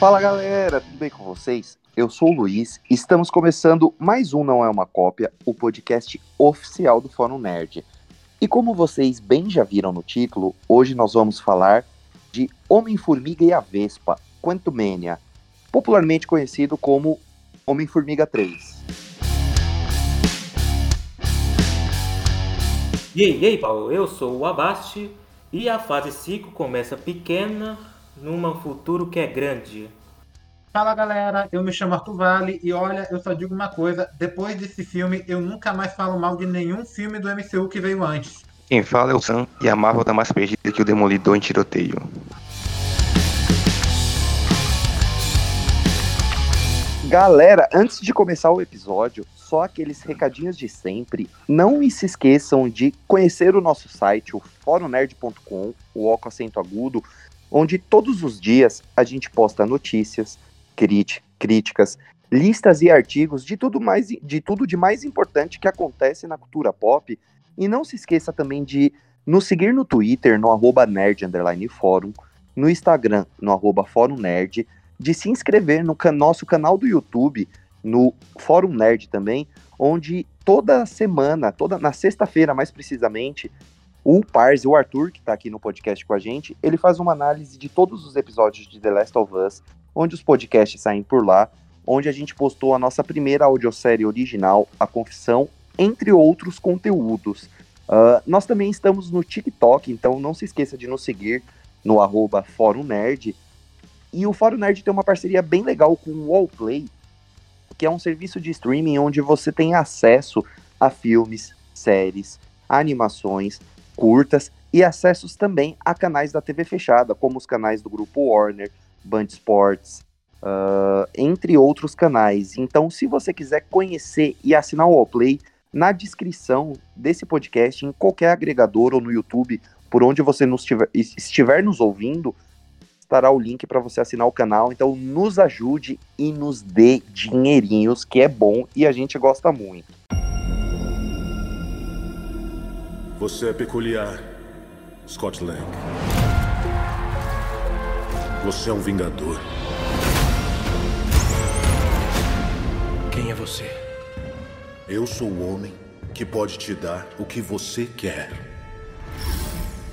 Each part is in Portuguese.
Fala galera, tudo bem com vocês? Eu sou o Luiz e estamos começando mais um Não É Uma Cópia, o podcast oficial do Fórum Nerd. E como vocês bem já viram no título, hoje nós vamos falar de Homem-Formiga e a Vespa, Quantumania, popularmente conhecido como Homem-Formiga 3. E aí, e aí, Paulo, eu sou o Abaste e a fase 5 começa pequena num futuro que é grande. Fala galera, eu me chamo Arthur Vale e olha, eu só digo uma coisa: depois desse filme, eu nunca mais falo mal de nenhum filme do MCU que veio antes. Quem fala é o Sam e a Marvel tá mais perdida que o Demolidor em tiroteio. Galera, antes de começar o episódio, só aqueles recadinhos de sempre. Não se esqueçam de conhecer o nosso site, o forumnerd.com, o Oco Acento Agudo, onde todos os dias a gente posta notícias, críticas, listas e artigos de tudo, mais, de tudo de mais importante que acontece na cultura pop. E não se esqueça também de nos seguir no Twitter, no arroba nerd fórum, no Instagram, no arroba fórum nerd, de se inscrever no can nosso canal do YouTube, no Fórum Nerd também, onde toda semana, toda na sexta-feira mais precisamente, o Pars, o Arthur, que está aqui no podcast com a gente, ele faz uma análise de todos os episódios de The Last of Us, onde os podcasts saem por lá, onde a gente postou a nossa primeira audiosérie original, A Confissão, entre outros conteúdos. Uh, nós também estamos no TikTok, então não se esqueça de nos seguir no arroba Fórum Nerd. E o Fórum Nerd tem uma parceria bem legal com o Wallplay, que é um serviço de streaming onde você tem acesso a filmes, séries, animações, curtas e acessos também a canais da TV fechada, como os canais do grupo Warner, Band Sports, uh, entre outros canais. Então, se você quiser conhecer e assinar o Allplay, na descrição desse podcast, em qualquer agregador ou no YouTube, por onde você nos estiver, estiver nos ouvindo, estará o link para você assinar o canal. Então, nos ajude e nos dê dinheirinhos, que é bom e a gente gosta muito. Você é peculiar, Scott Lang. Você é um vingador. Quem é você? Eu sou o homem que pode te dar o que você quer.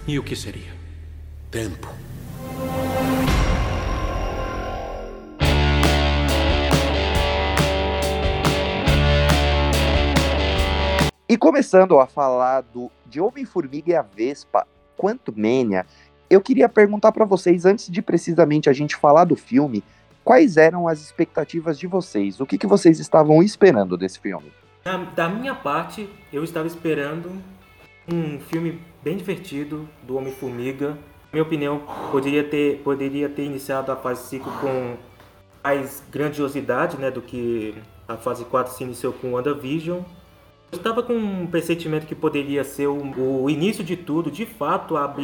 E o que seria? Tempo. E começando a falar do, de Homem-Formiga e a Vespa, quanto Mania, eu queria perguntar para vocês, antes de precisamente a gente falar do filme, quais eram as expectativas de vocês? O que, que vocês estavam esperando desse filme? Da, da minha parte, eu estava esperando um filme bem divertido do Homem-Formiga. Na minha opinião, poderia ter, poderia ter iniciado a fase 5 com mais grandiosidade né, do que a fase 4 se iniciou com WandaVision. Eu estava com um pressentimento que poderia ser o, o início de tudo. De fato, a,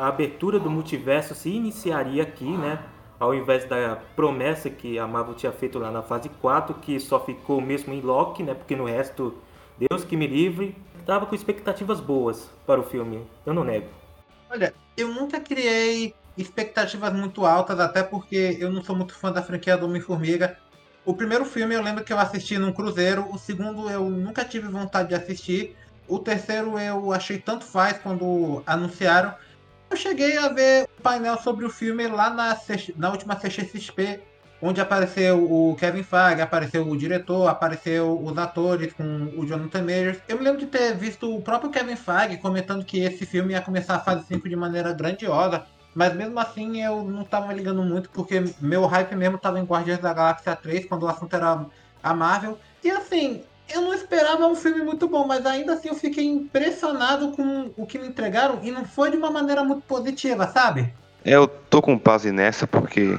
a, abertura do multiverso se iniciaria aqui, né? Ao invés da promessa que a Marvel tinha feito lá na fase 4, que só ficou mesmo em Loki, né? Porque no resto, Deus que me livre. Estava com expectativas boas para o filme, eu não nego. Olha, eu nunca criei expectativas muito altas, até porque eu não sou muito fã da franquia do Homem-Formiga. O primeiro filme eu lembro que eu assisti num cruzeiro, o segundo eu nunca tive vontade de assistir, o terceiro eu achei tanto faz quando anunciaram. Eu cheguei a ver o painel sobre o filme lá na, na última CXP, onde apareceu o Kevin Feige, apareceu o diretor, apareceu os atores com o Jonathan Majors. Eu me lembro de ter visto o próprio Kevin Feige comentando que esse filme ia começar a fase 5 de maneira grandiosa, mas mesmo assim eu não tava ligando muito, porque meu hype mesmo tava em Guardiões da Galáxia 3, quando o assunto era a Marvel. E assim, eu não esperava um filme muito bom, mas ainda assim eu fiquei impressionado com o que me entregaram e não foi de uma maneira muito positiva, sabe? Eu tô com base nessa porque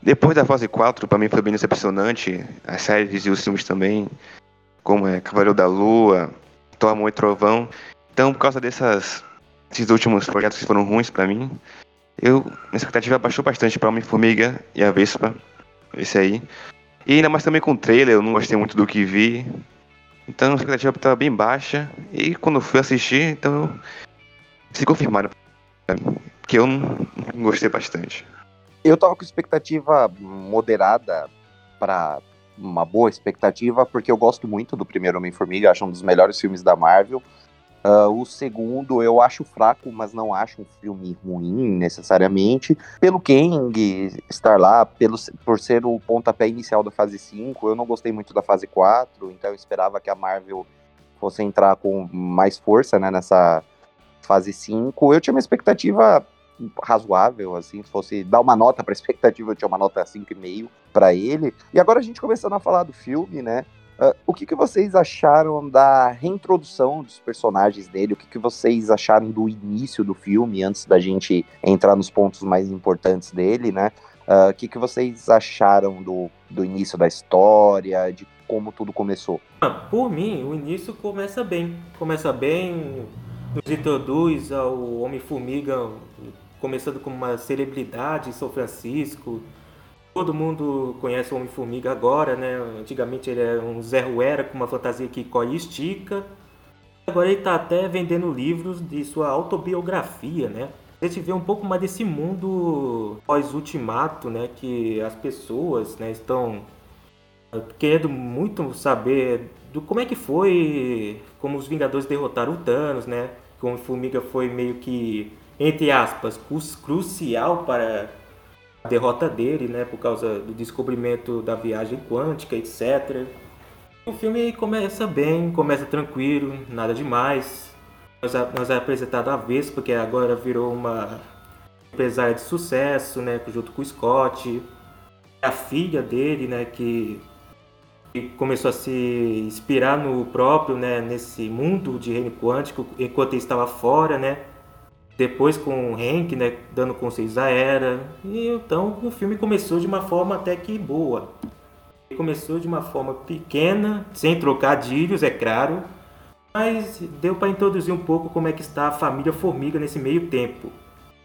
depois da fase 4, para mim foi bem decepcionante. As séries e os filmes também, como é Cavaleiro da Lua, Thor, Amor e Trovão. Então, por causa dessas, desses últimos projetos que foram ruins para mim, eu, minha expectativa baixou bastante para Homem-Formiga e a Vespa, esse aí. E ainda mais também com o trailer, eu não gostei muito do que vi. Então a expectativa estava bem baixa. E quando fui assistir, então se confirmaram que eu não gostei bastante. Eu tava com expectativa moderada para uma boa expectativa, porque eu gosto muito do primeiro Homem-Formiga, acho um dos melhores filmes da Marvel. Uh, o segundo eu acho fraco, mas não acho um filme ruim necessariamente. Pelo Kang estar lá, pelo, por ser o pontapé inicial da fase 5, eu não gostei muito da fase 4, então eu esperava que a Marvel fosse entrar com mais força né, nessa fase 5. Eu tinha uma expectativa razoável, assim, se fosse dar uma nota para expectativa, eu tinha uma nota 5,5 para ele. E agora a gente começando a falar do filme, né? Uh, o que, que vocês acharam da reintrodução dos personagens dele? O que, que vocês acharam do início do filme, antes da gente entrar nos pontos mais importantes dele, né? Uh, o que, que vocês acharam do, do início da história, de como tudo começou? Ah, por mim, o início começa bem. Começa bem, nos introduz ao Homem-Formiga, começando como uma celebridade em São Francisco, Todo mundo conhece o Homem-Formiga agora, né? Antigamente ele era um Zé Ruera com uma fantasia que corre e estica. Agora ele está até vendendo livros de sua autobiografia, né? A gente vê um pouco mais desse mundo pós-ultimato, né? Que as pessoas né, estão querendo muito saber do como é que foi, como os Vingadores derrotaram o Thanos, né? Como Formiga foi meio que, entre aspas, crucial para derrota dele, né, por causa do descobrimento da viagem quântica, etc. O filme começa bem, começa tranquilo, nada demais. Nós, é apresentado a vez, porque agora virou uma empresária de sucesso, né, junto com o Scott. A filha dele, né, que, que começou a se inspirar no próprio, né, nesse mundo de reino quântico, enquanto ele estava fora, né, depois com o Hank, né, dando conselhos à Era. E então o filme começou de uma forma até que boa. Começou de uma forma pequena, sem trocadilhos, é claro, mas deu para introduzir um pouco como é que está a família Formiga nesse meio tempo.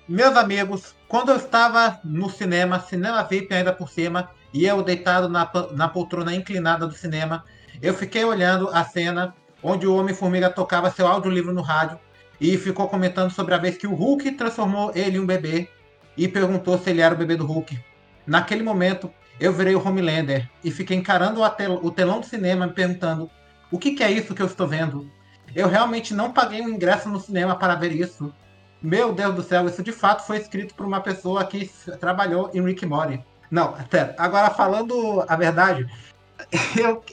Meus amigos, quando eu estava no cinema, cinema VIP ainda por cima, e eu deitado na, na poltrona inclinada do cinema, eu fiquei olhando a cena onde o Homem-Formiga tocava seu audiolivro no rádio e ficou comentando sobre a vez que o Hulk transformou ele em um bebê e perguntou se ele era o bebê do Hulk. Naquele momento, eu virei o Homelander e fiquei encarando o telão do cinema me perguntando o que, que é isso que eu estou vendo? Eu realmente não paguei um ingresso no cinema para ver isso. Meu Deus do céu, isso de fato foi escrito por uma pessoa que trabalhou em Rick Mori. Não, pera. Agora falando a verdade, eu,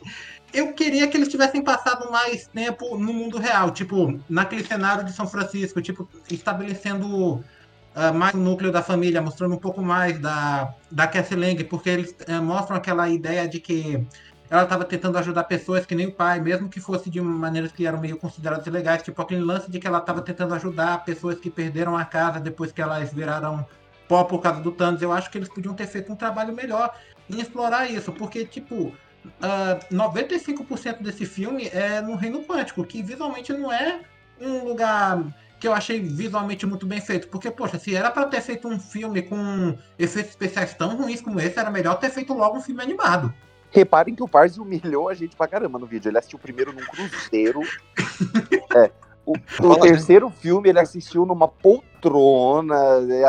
eu queria que eles tivessem passado mais tempo no mundo real, tipo, naquele cenário de São Francisco, tipo, estabelecendo uh, mais o núcleo da família, mostrando um pouco mais da, da Cassie Lang, porque eles uh, mostram aquela ideia de que ela estava tentando ajudar pessoas que nem o pai, mesmo que fosse de maneiras que eram meio consideradas ilegais, tipo aquele lance de que ela estava tentando ajudar pessoas que perderam a casa depois que elas viraram pó por causa do Thanos. Eu acho que eles podiam ter feito um trabalho melhor em explorar isso, porque, tipo, uh, ah, 95% desse filme é no Reino Quântico, que visualmente não é um lugar que eu achei visualmente muito bem feito. Porque, poxa, se era para ter feito um filme com efeitos especiais tão ruins como esse, era melhor ter feito logo um filme animado. Reparem que o Parzi humilhou a gente pra caramba no vídeo. Ele assistiu primeiro num cruzeiro. é. O, o terceiro filme ele assistiu numa poltrona,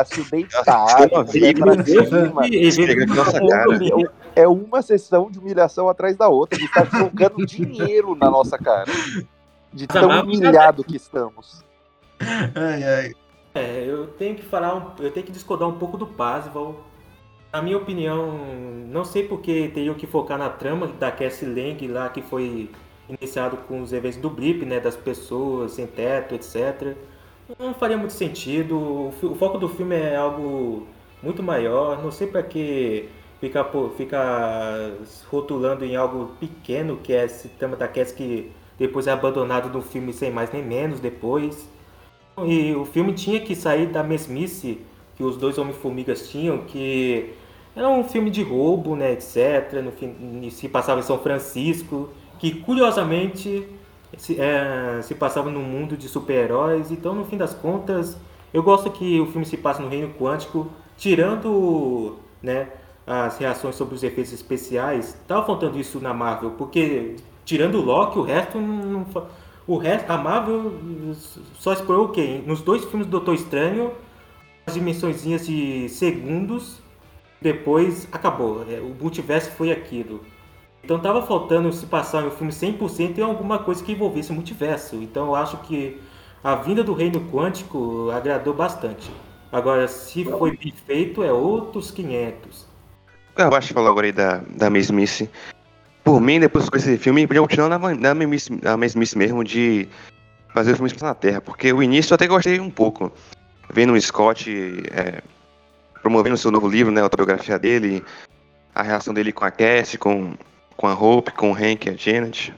assistiu deitado. É uma sessão de humilhação atrás da outra. Ele está jogando dinheiro na nossa cara. De tão humilhado que estamos. Ai, ai. É, eu tenho que falar, eu tenho que discordar um pouco do Pasval. Na minha opinião, não sei porque teriam que focar na trama da Cassie Lang lá que foi iniciado com os eventos do blip, né, das pessoas sem teto, etc. Não faria muito sentido. O foco do filme é algo muito maior. Não sei para que ficar ficar rotulando em algo pequeno que é esse tema da Cass que depois é abandonado no filme sem mais nem menos depois. E o filme tinha que sair da mesmice que os dois Homem-Formigas tinham, que era um filme de roubo, né, etc. No fim, se passava em São Francisco que curiosamente se, é, se passava num mundo de super-heróis. Então, no fim das contas, eu gosto que o filme se passa no reino quântico, tirando né, as reações sobre os efeitos especiais. Tava faltando isso na Marvel, porque tirando o Loki, o resto não, o resto, a Marvel só explorou o quê? Nos dois filmes do Doutor Estranho, as dimensões de segundos depois acabou. É, o multiverso foi aquilo. Então tava faltando se passar um filme 100% em alguma coisa que envolvesse o multiverso. Então eu acho que a vinda do reino quântico agradou bastante. Agora, se foi bem feito, é outros 500. Eu acho que falou agora aí da, da mesmice. Por mim, depois com esse filme, podia continuar na, na, mesmice, na mesmice mesmo de fazer filmes na Terra. Porque o início eu até gostei um pouco. Vendo o Scott é, promovendo o seu novo livro, né, a autobiografia dele, a relação dele com a Cassie, com, com a Hope, com o Hank e a Janet.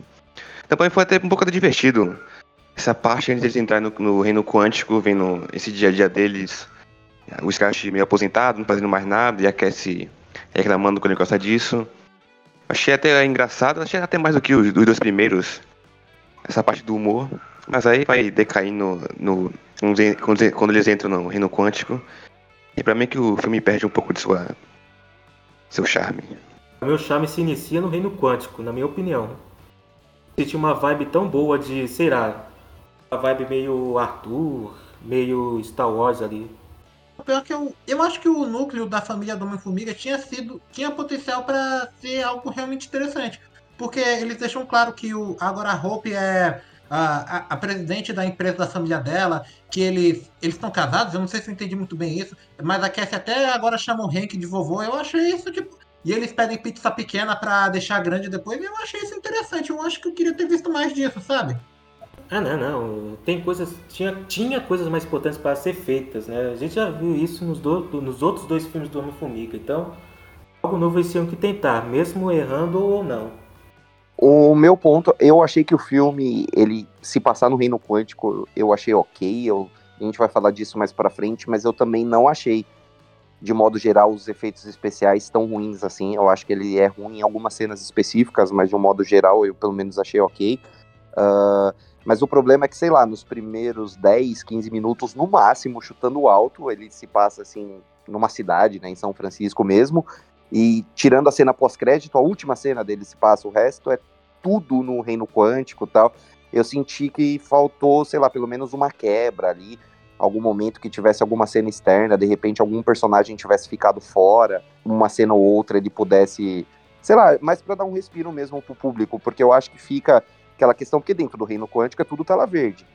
Também foi até um pouco divertido essa parte antes deles entrarem no, no, reino quântico, vendo esse dia a dia deles, o Scott meio aposentado, não fazendo mais nada, e a Cassie reclamando quando ele gosta disso. Achei até engraçado, achei até mais do que os, os dois primeiros, essa parte do humor. Mas aí vai decair no, no, quando eles entram no reino quântico. E pra mim é que o filme perde um pouco de sua seu charme. Meu charme se inicia no reino quântico, na minha opinião. Senti uma vibe tão boa de, sei lá, uma vibe meio Arthur, meio Star Wars ali. Pior que eu, eu acho que o núcleo da família do Homem-Formiga tinha sido. tinha potencial para ser algo realmente interessante. Porque eles deixam claro que o agora a Hope é a, a, a, presidente da empresa da família dela, que eles eles estão casados, eu não sei se eu entendi muito bem isso, mas a Cassie até agora chama o Hank de vovô, eu achei isso, tipo... E eles pedem pizza pequena para deixar grande depois, e eu achei isso interessante, eu acho que eu queria ter visto mais disso, sabe? Ah, não, não. Tem coisas. Tinha, tinha coisas mais importantes para ser feitas, né? A gente já viu isso nos, do, nos outros dois filmes do Homem-Formiga. Então, algo novo eles tinham que tentar, mesmo errando ou não. O meu ponto, eu achei que o filme, ele se passar no reino quântico, eu achei ok. Eu, a gente vai falar disso mais pra frente, mas eu também não achei, de modo geral, os efeitos especiais tão ruins assim. Eu acho que ele é ruim em algumas cenas específicas, mas de um modo geral, eu pelo menos achei ok. Uh, mas o problema é que, sei lá, nos primeiros 10, 15 minutos, no máximo, chutando alto, ele se passa assim numa cidade, né, em São Francisco mesmo, e tirando a cena pós-crédito, a última cena dele se passa, o resto é tudo no reino quântico tal. Eu senti que faltou, sei lá, pelo menos uma quebra ali, algum momento que tivesse alguma cena externa, de repente algum personagem tivesse ficado fora, uma cena ou outra ele pudesse, sei lá, mais para dar um respiro mesmo pro público, porque eu acho que fica aquela questão que dentro do reino quântico é tudo tela verde,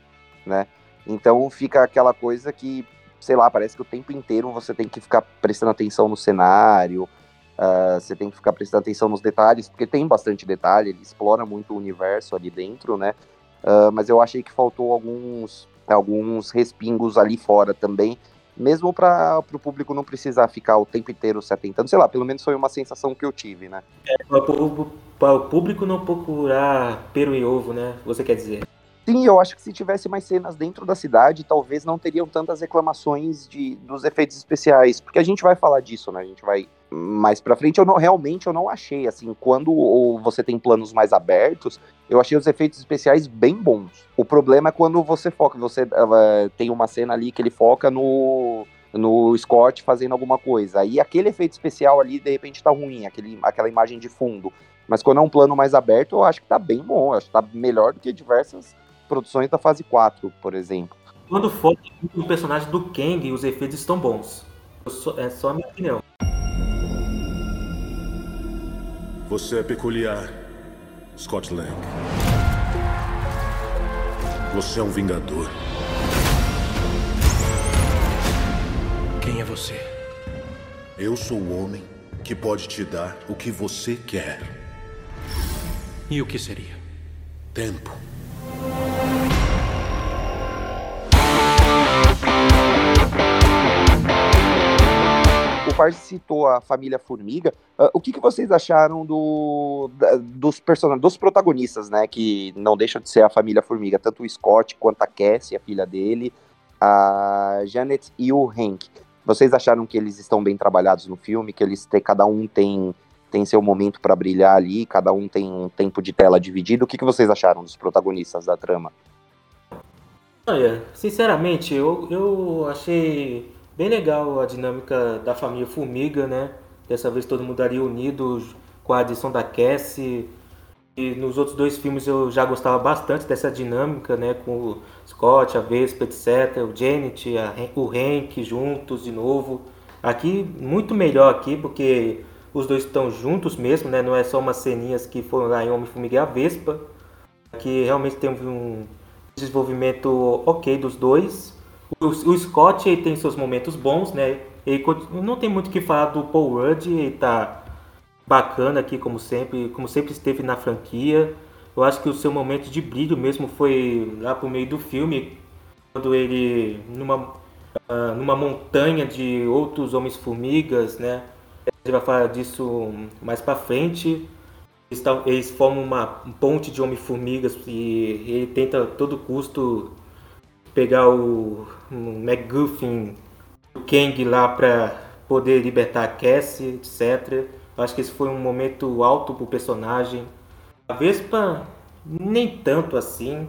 né? Então fica aquela coisa que, sei lá, parece que o tempo inteiro você tem que ficar prestando atenção no cenário, Uh, você tem que ficar prestando atenção nos detalhes, porque tem bastante detalhe, ele explora muito o universo ali dentro, né? Uh, mas eu achei que faltou alguns, alguns respingos ali fora também, mesmo para o público não precisar ficar o tempo inteiro se atentando. Sei lá, pelo menos foi uma sensação que eu tive, né? É, para o público não procurar pero e ovo, né? Você quer dizer? Sim, eu acho que se tivesse mais cenas dentro da cidade, talvez não teriam tantas reclamações de, dos efeitos especiais, porque a gente vai falar disso, né? A gente vai mais para frente. Eu não realmente eu não achei assim, quando você tem planos mais abertos, eu achei os efeitos especiais bem bons. O problema é quando você foca, você uh, tem uma cena ali que ele foca no no Scott fazendo alguma coisa. Aí aquele efeito especial ali de repente tá ruim, aquele, aquela imagem de fundo. Mas quando é um plano mais aberto, eu acho que tá bem bom, eu acho que tá melhor do que diversas produções da fase 4, por exemplo. Quando foca no personagem do Kang, os efeitos estão bons. É só a minha opinião. Você é peculiar, Scott Lang. Você é um vingador. Quem é você? Eu sou o homem que pode te dar o que você quer. E o que seria? Tempo. Farge citou a família Formiga. Uh, o que, que, vocês acharam do, da, dos personagens, dos protagonistas, né? Que não deixam de ser a família Formiga, tanto o Scott quanto a Cassie, a filha dele, a Janet e o Hank. Vocês acharam que eles estão bem trabalhados no filme? Que eles têm, cada um tem tem seu momento para brilhar ali, cada um tem um tempo de tela dividido. O que, que vocês acharam dos protagonistas da trama? Olha, sinceramente, eu, eu achei bem legal a dinâmica da família Formiga, né? Dessa vez todo mundo ali unido com a adição da Cassie. E nos outros dois filmes eu já gostava bastante dessa dinâmica, né? Com o Scott, a Vespa, etc. O Janet, a, o Hank juntos de novo. Aqui, muito melhor aqui, porque os dois estão juntos mesmo, né? Não é só umas ceninhas que foram lá em Homem-Formiga e a Vespa. Aqui realmente tem um desenvolvimento ok dos dois. O, o Scott ele tem seus momentos bons, né? Ele não tem muito o que falar do Paul Rudd, ele tá bacana aqui como sempre, como sempre esteve na franquia. Eu acho que o seu momento de brilho mesmo foi lá pro meio do filme, quando ele numa uh, numa montanha de outros homens formigas, né? A gente vai falar disso mais para frente. Eles, eles, formam uma ponte de homem-formigas e ele tenta a todo custo pegar o, McGuffin, o Kang lá para poder libertar Cassie, etc. Acho que esse foi um momento alto pro personagem. A Vespa, nem tanto assim.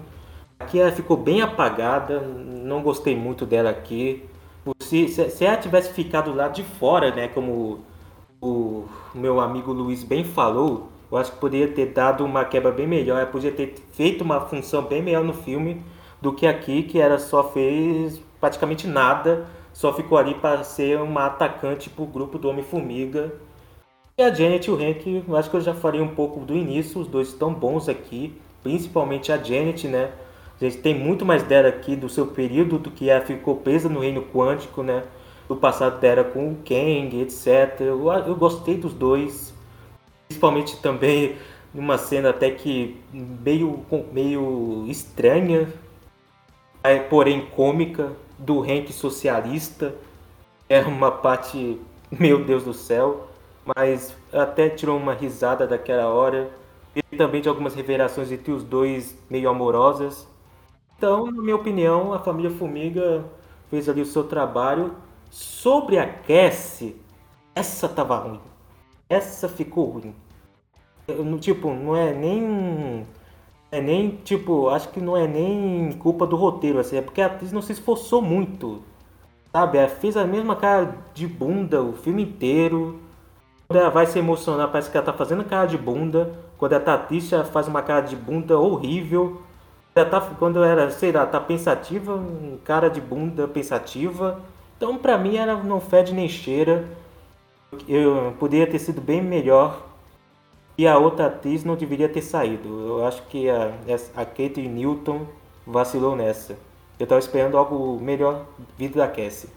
Aqui ela ficou bem apagada, não gostei muito dela aqui. Se, se, ela tivesse ficado lá de fora, né, como o meu amigo Luiz bem falou, eu acho que poderia ter dado uma quebra bem melhor. Ela podia ter feito uma função bem melhor no filme do que aqui, que era só fez praticamente nada, só ficou ali para ser uma atacante pro grupo do Homem-Formiga. E a Janet e o Hank, acho que eu já falei um pouco do início, os dois estão bons aqui, principalmente a Janet, né? A gente tem muito mais dela aqui do seu período do que ela ficou presa no reino quântico, né? Do passado dela com o Kang, etc. Eu, eu gostei dos dois. Principalmente também numa cena até que meio, meio estranha, porém cômica, do Hank socialista. É uma parte, meu Deus do céu, mas até tirou uma risada daquela hora. E também de algumas revelações entre os dois meio amorosas. Então, na minha opinião, a família Formiga fez ali o seu trabalho. Sobre a Cassie, essa tava ruim. Essa ficou ruim. Eu, tipo, não é nem. É nem, tipo, acho que não é nem culpa do roteiro, assim, é porque a atriz não se esforçou muito. Sabe? Ela fez a mesma cara de bunda o filme inteiro. Quando ela vai se emocionar, parece que ela tá fazendo cara de bunda. Quando ela tá triste, ela faz uma cara de bunda horrível tá, quando era, sei lá, tá pensativa, um cara de bunda pensativa. Então, pra mim, ela não fede nem cheira. Eu poderia ter sido bem melhor. E a outra atriz não deveria ter saído. Eu acho que a, a Kate Newton vacilou nessa. Eu tava esperando algo melhor vindo da Cassie.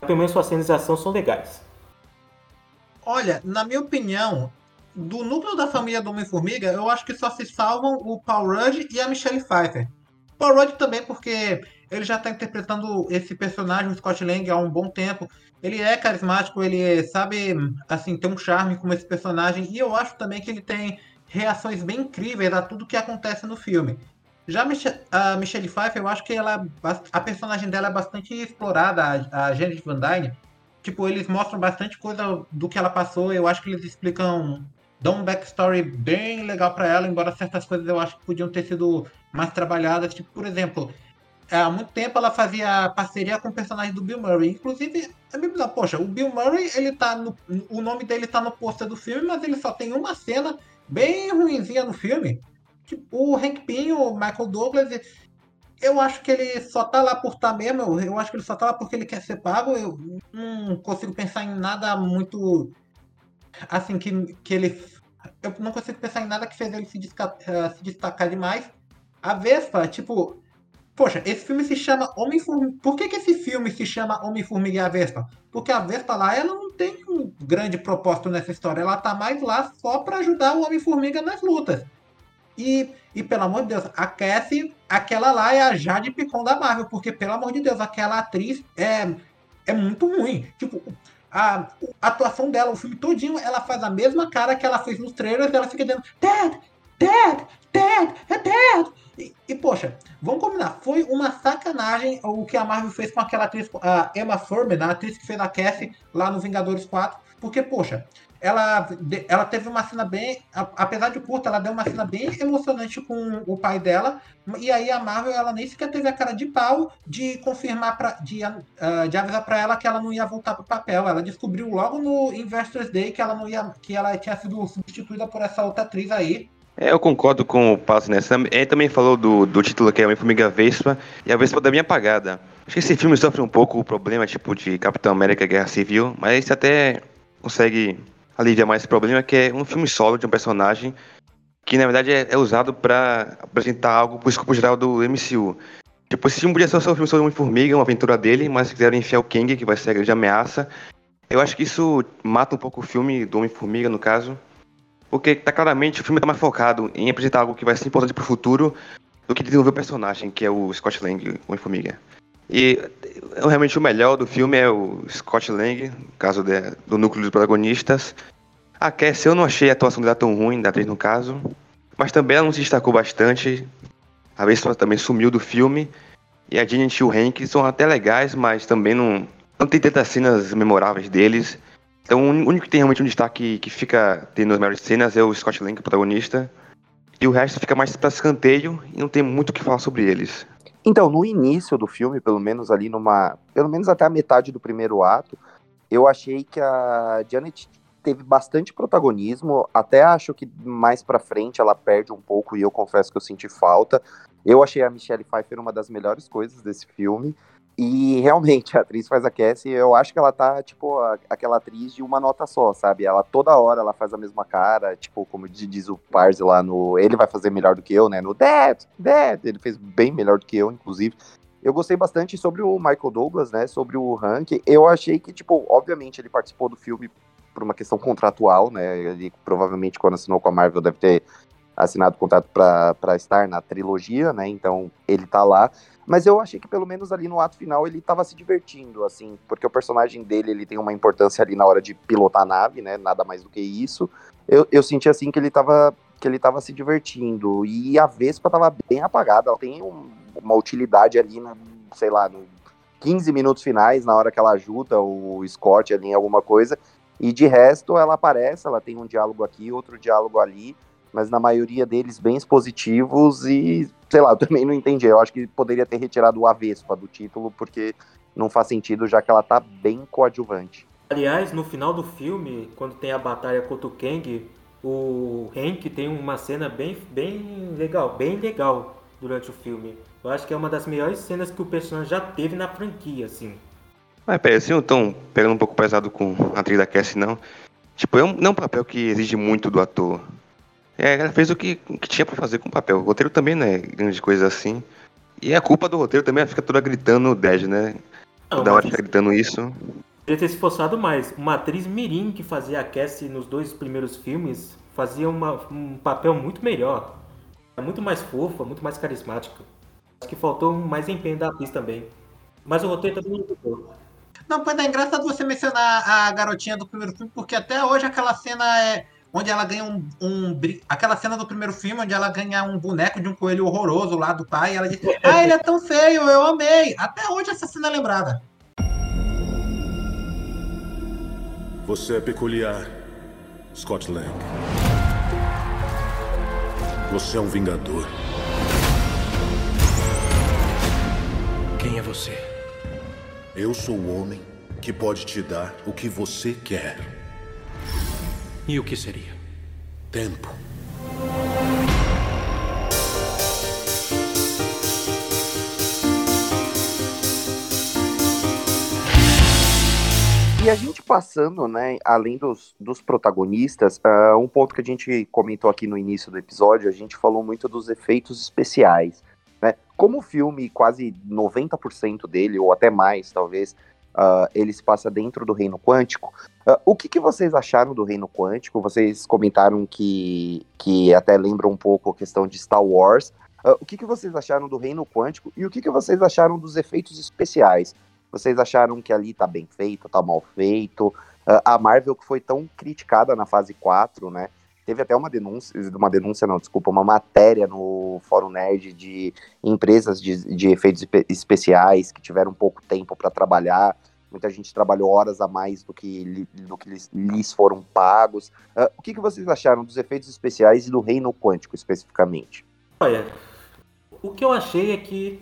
Pelo menos suas cenas ação são legais. Olha, na minha opinião, do núcleo da família do Homem-Formiga, eu acho que só se salvam o Paul Rudd e a Michelle Pfeiffer. Paul Rudd também porque ele já está interpretando esse personagem, o Scott Lang, há um bom tempo. Ele é carismático, ele sabe, assim, ter um charme como esse personagem. E eu acho também que ele tem reações bem incríveis a tudo que acontece no filme. Já a Michelle Pfeiffer, eu acho que ela, a personagem dela é bastante explorada, a Janet Van Dyne. Tipo, eles mostram bastante coisa do que ela passou. Eu acho que eles explicam dá um backstory bem legal para ela, embora certas coisas eu acho que podiam ter sido mais trabalhadas. Tipo, por exemplo, há muito tempo ela fazia parceria com o personagem do Bill Murray. Inclusive, a me poxa, o Bill Murray, ele tá no, o nome dele tá no pôster do filme, mas ele só tem uma cena bem ruinzinha no filme. Tipo, o Hank Pym, o Michael Douglas, eu acho que ele só tá lá por tá mesmo. Eu acho que ele só tá lá porque ele quer ser pago. Eu não consigo pensar em nada muito assim, que, que ele. Eu não consigo pensar em nada que fez ele se, desca, uh, se destacar demais. A Vespa, tipo. Poxa, esse filme se chama Homem-Formiga. Por que, que esse filme se chama Homem-Formiga e a Vespa? Porque a Vespa lá, ela não tem um grande propósito nessa história. Ela tá mais lá só para ajudar o Homem-Formiga nas lutas. E, e, pelo amor de Deus, a Cassie, aquela lá é a Jade Picon da Marvel, porque, pelo amor de Deus, aquela atriz é, é muito ruim. Tipo, a, a, atuação dela, o filme todinho, ela faz a mesma cara que ela fez nos trailers, ela fica dizendo Dad, Dad, Dad, é Dad. E, e, poxa, vamos combinar, foi uma sacanagem o que a Marvel fez com aquela atriz, a Emma Thurman, a atriz que fez a Cassie lá no Vingadores 4, porque, poxa, ela, ela teve uma cena bem, apesar de curta, ela deu uma cena bem emocionante com o pai dela. E aí a Marvel, ela nem sequer teve a cara de pau de confirmar, pra, de, uh, de avisar para ela que ela não ia voltar pro papel. Ela descobriu logo no Investors Day que ela não ia, que ela tinha sido substituída por essa outra atriz aí. É, eu concordo com o Passo nessa. Ele também falou do, do título que é Homem-Formiga Vespa e a Vespa da minha apagada. Acho que esse filme sofre um pouco o problema, tipo, de Capitão América Guerra Civil, mas esse até consegue aliviar mais esse problema, que é um filme solo de um personagem que, na verdade, é, é usado para apresentar algo pro escopo geral do MCU. Tipo, esse filme podia ser só um filme sobre Homem-Formiga, uma aventura dele, mas quiseram enfiar o Kang, que vai ser a grande ameaça. Eu acho que isso mata um pouco o filme do Homem-Formiga, no caso. Porque tá claramente o filme tá mais focado em apresentar algo que vai ser importante pro futuro do que desenvolver o personagem, que é o Scott Lang, o Homem-Formiga. E realmente o melhor do filme é o Scott Lang, caso de, do núcleo dos protagonistas. A Cassie, eu não achei a atuação dela tão ruim, da atriz no caso. Mas também ela não se destacou bastante. A Vespa também sumiu do filme. E a Jean e o Hank são até legais, mas também não, não tem tantas cenas memoráveis deles. Então o único que tem realmente um destaque que fica tendo as melhores cenas é o Scott Lang, o protagonista. E o resto fica mais para escanteio e não tem muito o que falar sobre eles. Então, no início do filme, pelo menos ali numa. Pelo menos até a metade do primeiro ato, eu achei que a Janet teve bastante protagonismo. Até acho que mais pra frente ela perde um pouco e eu confesso que eu senti falta. Eu achei a Michelle Pfeiffer uma das melhores coisas desse filme. E realmente, a atriz faz a Cassie, eu acho que ela tá, tipo, a, aquela atriz de uma nota só, sabe? Ela toda hora ela faz a mesma cara, tipo, como diz o Parse lá no. Ele vai fazer melhor do que eu, né? No Dad, Dad! Ele fez bem melhor do que eu, inclusive. Eu gostei bastante sobre o Michael Douglas, né? Sobre o Hank. Eu achei que, tipo, obviamente ele participou do filme por uma questão contratual, né? Ele provavelmente, quando assinou com a Marvel, deve ter assinado contrato para estar na trilogia, né? Então ele tá lá. Mas eu achei que pelo menos ali no ato final ele estava se divertindo, assim, porque o personagem dele ele tem uma importância ali na hora de pilotar a nave, né? Nada mais do que isso. Eu, eu senti assim que ele estava que ele tava se divertindo. E a Vespa estava bem apagada. Ela tem um, uma utilidade ali, sei lá, no 15 minutos finais, na hora que ela ajuda o Scott ali em alguma coisa. E de resto ela aparece, ela tem um diálogo aqui, outro diálogo ali mas na maioria deles bem expositivos e, sei lá, eu também não entendi. Eu acho que poderia ter retirado o Avespa do título, porque não faz sentido, já que ela tá bem coadjuvante. Aliás, no final do filme, quando tem a batalha contra o Kang, o Hank tem uma cena bem, bem legal, bem legal durante o filme. Eu acho que é uma das melhores cenas que o personagem já teve na franquia, assim. Mas peraí, assim, então, pegando um pouco pesado com a atriz da Cassie, não. Tipo, é um, não é um papel que exige muito do ator. É, ela fez o que, o que tinha para fazer com o papel. O roteiro também não é grande coisa assim. E a culpa do roteiro também fica toda gritando o Dead, né? Não, Toda hora fica gritando isso. Poderia ter se esforçado mais. Uma atriz Mirim que fazia a Cassie nos dois primeiros filmes fazia uma, um papel muito melhor. Muito mais fofa, muito mais carismática. Acho que faltou mais empenho da atriz também. Mas o roteiro também não gostou. Não, pois é engraçado você mencionar a garotinha do primeiro filme, porque até hoje aquela cena é onde ela ganha um, um, Aquela cena do primeiro filme, onde ela ganha um boneco de um coelho horroroso lá do pai, e ela diz: Ah, ele é tão feio, eu amei. Até hoje essa cena é lembrada. Você é peculiar, Scott Lang. Você é um vingador. Quem é você? Eu sou o homem que pode te dar o que você quer. E o que seria? Tempo. E a gente passando, né, além dos, dos protagonistas, uh, um ponto que a gente comentou aqui no início do episódio, a gente falou muito dos efeitos especiais. Né? Como o filme, quase 90% dele, ou até mais, talvez, uh, ele se passa dentro do reino quântico. Uh, o que, que, vocês acharam do reino quântico? Vocês comentaram que, que até lembra um pouco a questão de Star Wars. Uh, o que, que, vocês acharam do reino quântico e o que, que, vocês acharam dos efeitos especiais? Vocês acharam que ali tá bem feito, tá mal feito? a Marvel que foi tão criticada na fase 4, né? Teve até uma denúncia, uma denúncia não, desculpa, uma matéria no Fórum Nerd de empresas de, de efeitos especiais que tiveram pouco tempo para trabalhar Muita gente trabalhou horas a mais do que, do que lhes, lhes foram pagos. Uh, o que, que vocês acharam dos efeitos especiais e do reino quântico, especificamente? Olha, o que eu achei é que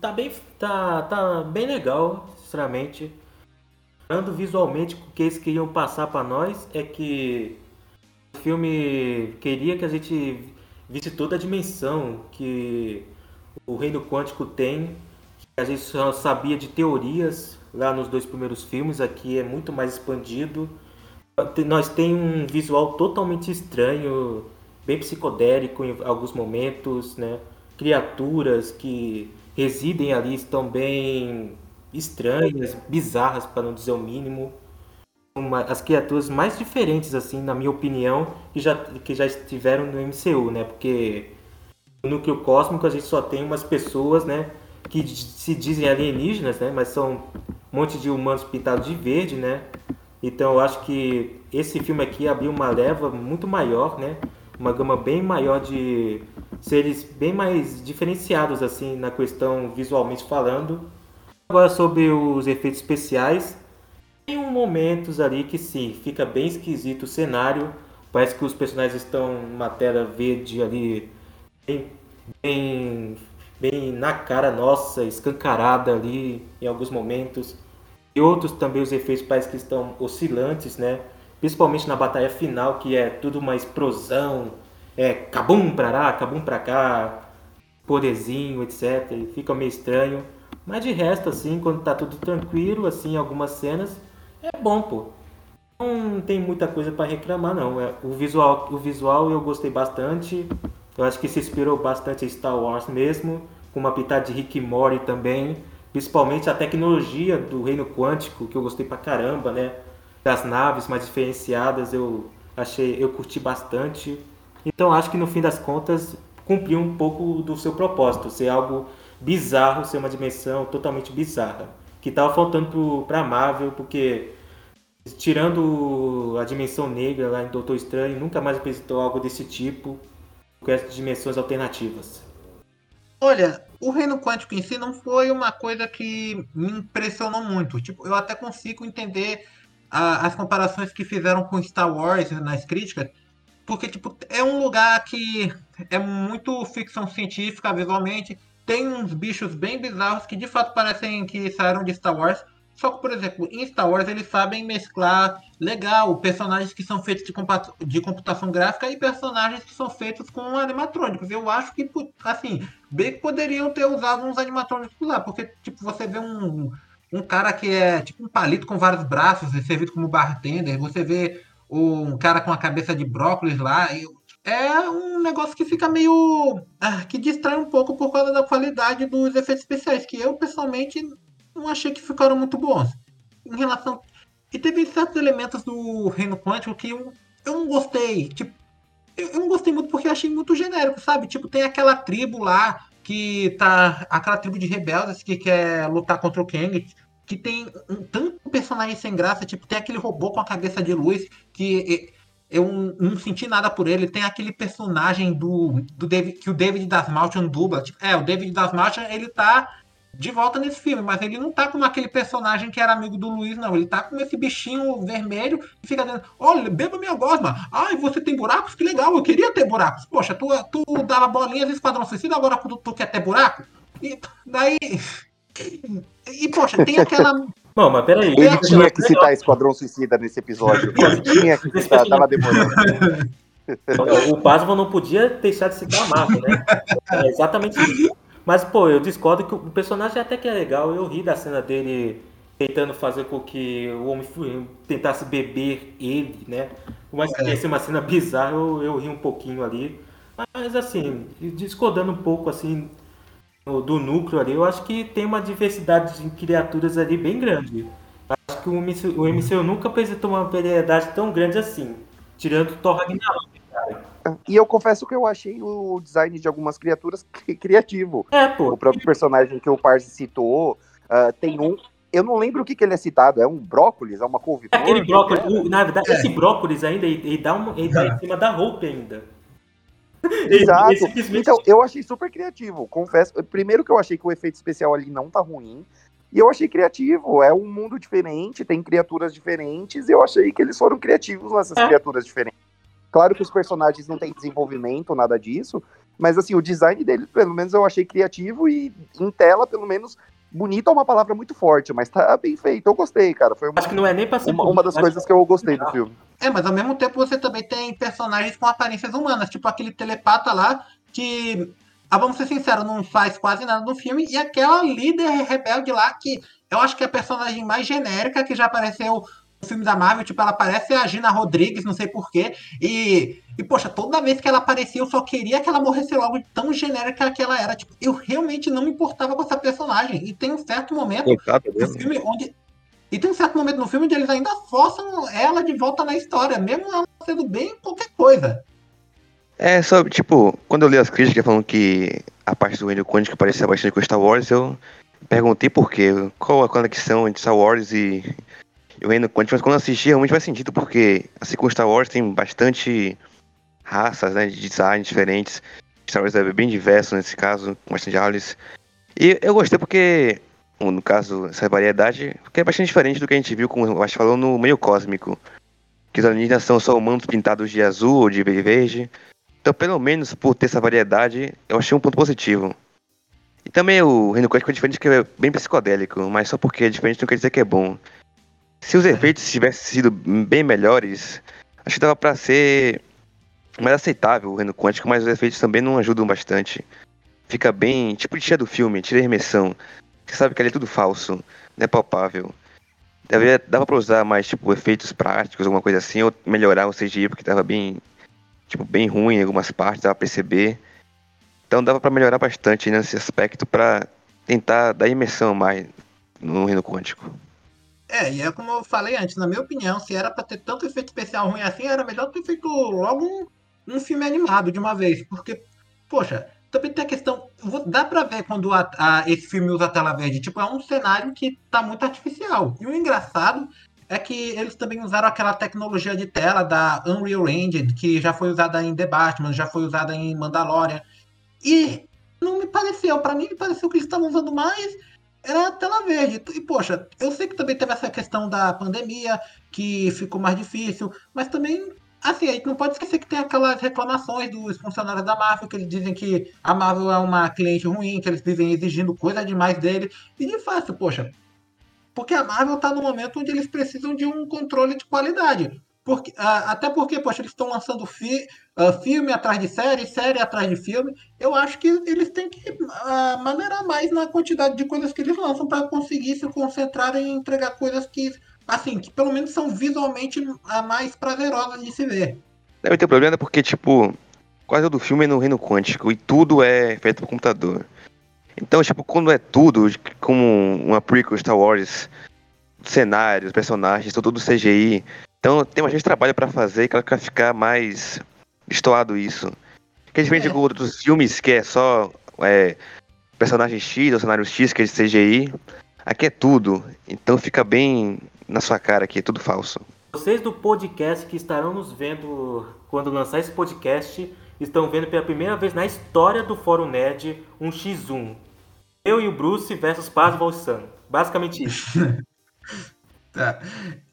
tá bem, tá, tá bem legal, sinceramente. Falando visualmente, o que eles queriam passar para nós é que o filme queria que a gente visse toda a dimensão que o reino quântico tem. A gente só sabia de teorias lá nos dois primeiros filmes, aqui é muito mais expandido. Nós tem um visual totalmente estranho, bem psicodélico em alguns momentos, né? Criaturas que residem ali estão bem estranhas, bizarras para não dizer o mínimo. Uma, as criaturas mais diferentes, assim, na minha opinião, que já, que já estiveram no MCU, né? Porque no núcleo cósmico a gente só tem umas pessoas, né? Que se dizem alienígenas, né? Mas são um monte de humanos pintados de verde, né? Então eu acho que esse filme aqui abriu uma leva muito maior, né? Uma gama bem maior de seres bem mais diferenciados assim na questão visualmente falando. Agora sobre os efeitos especiais, tem um momentos ali que sim, fica bem esquisito o cenário. Parece que os personagens estão numa tela verde ali bem, bem, bem na cara nossa, escancarada ali em alguns momentos. E outros também os efeitos parece que estão oscilantes, né? Principalmente na batalha final, que é tudo uma explosão, é cabum pra lá, cabum pra cá, poderzinho, etc. Fica meio estranho. Mas de resto, assim, quando tá tudo tranquilo, assim, algumas cenas, é bom, pô. Não tem muita coisa para reclamar, não. É, o, visual, o visual eu gostei bastante. Eu acho que se inspirou bastante em Star Wars mesmo, com uma pitada de Rick Mori também. Principalmente a tecnologia do reino quântico, que eu gostei pra caramba, né? Das naves mais diferenciadas, eu achei, eu curti bastante. Então acho que no fim das contas cumpriu um pouco do seu propósito, ser algo bizarro, ser uma dimensão totalmente bizarra. Que tava faltando pra Marvel, porque tirando a dimensão negra lá em Doutor Estranho, nunca mais apresentou algo desse tipo com essas dimensões alternativas. Olha, o reino quântico em si não foi uma coisa que me impressionou muito. Tipo, eu até consigo entender a, as comparações que fizeram com Star Wars nas críticas, porque tipo, é um lugar que é muito ficção científica visualmente, tem uns bichos bem bizarros que de fato parecem que saíram de Star Wars, só que, por exemplo, em Star Wars eles sabem mesclar legal personagens que são feitos de, de computação gráfica e personagens que são feitos com animatrônicos. Eu acho que, assim, bem poderiam ter usado uns animatrônicos lá, porque, tipo, você vê um, um cara que é tipo um palito com vários braços, é servido como bartender, você vê um cara com a cabeça de brócolis lá, é um negócio que fica meio. Ah, que distrai um pouco por causa da qualidade dos efeitos especiais, que eu pessoalmente não achei que ficaram muito bons. Em relação. E teve certos elementos do Reino Quântico que eu, eu não gostei. Tipo, eu, eu não gostei muito porque achei muito genérico, sabe? Tipo, tem aquela tribo lá que tá. Aquela tribo de rebeldes que quer lutar contra o Kang. Que tem um tanto personagem sem graça, tipo, tem aquele robô com a cabeça de luz que eu não senti nada por ele. Tem aquele personagem do, do David, que o David Dasmalchian dubla. Tipo, é, o David Dasmalchian, ele tá de volta nesse filme, mas ele não tá como aquele personagem que era amigo do Luiz, não. Ele tá com esse bichinho vermelho e fica dizendo: Olha, beba minha gosma. Ai, você tem buracos? Que legal, eu queria ter buracos. Poxa, tu, tu dava bolinhas Esquadrão Suicida, agora tu, tu quer ter buraco? E daí. E, poxa, tem aquela. Bom, mas peraí. Ele tinha que citar Esquadrão Suicida nesse episódio. Ele tinha que citar, tava demorando. O Pasmo não podia deixar de citar a Marvel, né? É exatamente isso. Mas, pô, eu discordo que o personagem até que é legal. Eu ri da cena dele tentando fazer com que o homem tentasse beber ele, né? Mas é. ser uma cena bizarra, eu, eu ri um pouquinho ali. Mas, assim, discordando um pouco, assim, do núcleo ali, eu acho que tem uma diversidade de criaturas ali bem grande. Acho que o MCU, o MCU nunca apresentou uma variedade tão grande assim, tirando o Thor Ragnarok. E eu confesso que eu achei o design de algumas criaturas criativo. É, pô. O próprio personagem que o Parse citou, uh, tem um. Eu não lembro o que, que ele é citado. É um brócolis? É uma couve é Aquele brócolis. É. Na verdade, é. esse brócolis ainda, ele, ele dá, uma, ele dá em cima da roupa ainda. Exato. Então, eu achei super criativo. Confesso. Primeiro que eu achei que o efeito especial ali não tá ruim. E eu achei criativo. É um mundo diferente, tem criaturas diferentes. E eu achei que eles foram criativos nessas é. criaturas diferentes. Claro que os personagens não têm desenvolvimento, nada disso, mas assim, o design dele, pelo menos, eu achei criativo e em tela, pelo menos, bonito é uma palavra muito forte, mas tá bem feito. Eu gostei, cara. Foi uma, Acho que não é nem pra ser uma, uma bonito, das acho coisas que eu gostei do filme. É, mas ao mesmo tempo você também tem personagens com aparências humanas, tipo aquele telepata lá, que, ah, vamos ser sinceros, não faz quase nada no filme, e aquela líder rebelde lá, que eu acho que é a personagem mais genérica que já apareceu filme da Marvel, tipo, ela parece a Gina Rodrigues, não sei porquê, e, e, poxa, toda vez que ela aparecia, eu só queria que ela morresse logo, tão genérica que ela era, tipo, eu realmente não me importava com essa personagem, e tem um certo momento Coitado no filme onde. E tem um certo momento no filme onde eles ainda forçam ela de volta na história, mesmo ela sendo bem qualquer coisa. É, só, tipo, quando eu li as críticas falando que a parte do reino quântico parecia bastante com Star Wars, eu perguntei por quê, qual a conexão entre Star Wars e, e reino quântico, mas quando eu assisti realmente faz sentido, porque assim como Star Wars tem bastante raças, né, de design diferentes, Star Wars é bem diverso nesse caso, com bastante aliens, e eu gostei porque, no caso, essa variedade, porque é bastante diferente do que a gente viu, como o Ash falou, no meio cósmico, que os alienígenas são só humanos pintados de azul ou de verde, então, pelo menos por ter essa variedade, eu achei um ponto positivo. E também o Reino Quântico é diferente, que é bem psicodélico, mas só porque é diferente não quer dizer que é bom. Se os efeitos tivessem sido bem melhores, acho que dava pra ser mais aceitável o Reino Quântico, mas os efeitos também não ajudam bastante. Fica bem, tipo de do filme, tira a imersão. Você sabe que ali é tudo falso, não é palpável. Dava, dava pra usar mais, tipo, efeitos práticos, alguma coisa assim, ou melhorar o CGI, porque tava bem tipo, bem ruim em algumas partes, dava pra perceber. Então dava pra melhorar bastante nesse aspecto pra tentar dar imersão mais no reino quântico. É, e é como eu falei antes, na minha opinião, se era pra ter tanto efeito especial ruim assim, era melhor ter feito logo um, um filme animado de uma vez. Porque, poxa, também tem a questão. Dá pra ver quando a- a- esse filme usa a tela verde. Tipo, é um cenário que tá muito artificial. E o engraçado é que eles também usaram aquela tecnologia de tela da Unreal Engine, que já foi usada em The Batman, já foi usada em Mandalorian. E não me pareceu, pra mim me pareceu que eles estavam usando mais era tela verde. E, poxa, eu sei que também teve essa questão da pandemia, que ficou mais difícil, mas também, assim, a gente não pode esquecer que tem aquelas reclamações dos funcionários da Marvel, que eles dizem que a Marvel é uma cliente ruim, que eles vivem exigindo coisa demais dele. E de fato, poxa, porque a Marvel tá no momento onde eles precisam de um controle de qualidade. Porque, ah, até porque, poxa, eles estão lançando fi- ah, filme atrás de série, série atrás de filme. Eu acho que eles têm que ah, maneirar mais na quantidade de coisas que eles lançam para conseguir se concentrar em entregar coisas que, assim, que pelo menos são visualmente ah, mais prazerosas de se ver. Deve ter problema porque, tipo, quase todo filme é no reino quântico e tudo é feito por computador. Então, tipo, quando é tudo, como uma prequel Star Wars, cenários, personagens, tudo do CGI. Então tem bastante trabalho pra fazer que vai ficar mais destoado isso. Que é diferente É. com outros filmes que é só é, personagem X ou cenário X, que é de CGI. Aqui é tudo. Então fica bem na sua cara que é tudo falso. Vocês do podcast que estarão nos vendo quando lançar esse podcast estão vendo pela primeira vez na história do Fórum Nerd um X1. Eu e o Bruce versus Paz Volsan. Basicamente isso. Tá.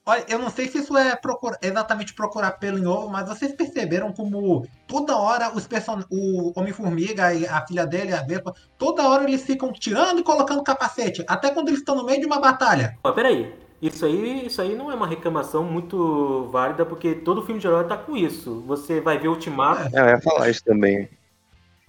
Olha, eu não sei se isso é procura- exatamente procurar pelo em ovo, mas vocês perceberam como toda hora os person... o Homem-Formiga e a filha dele, a Vespa, toda hora eles ficam tirando e colocando capacete, até quando eles estão no meio de uma batalha. Mas peraí, isso aí, isso aí não é uma reclamação muito válida, porque todo filme de herói tá com isso. Você vai ver o Ultimato, É, eu ia falar isso também.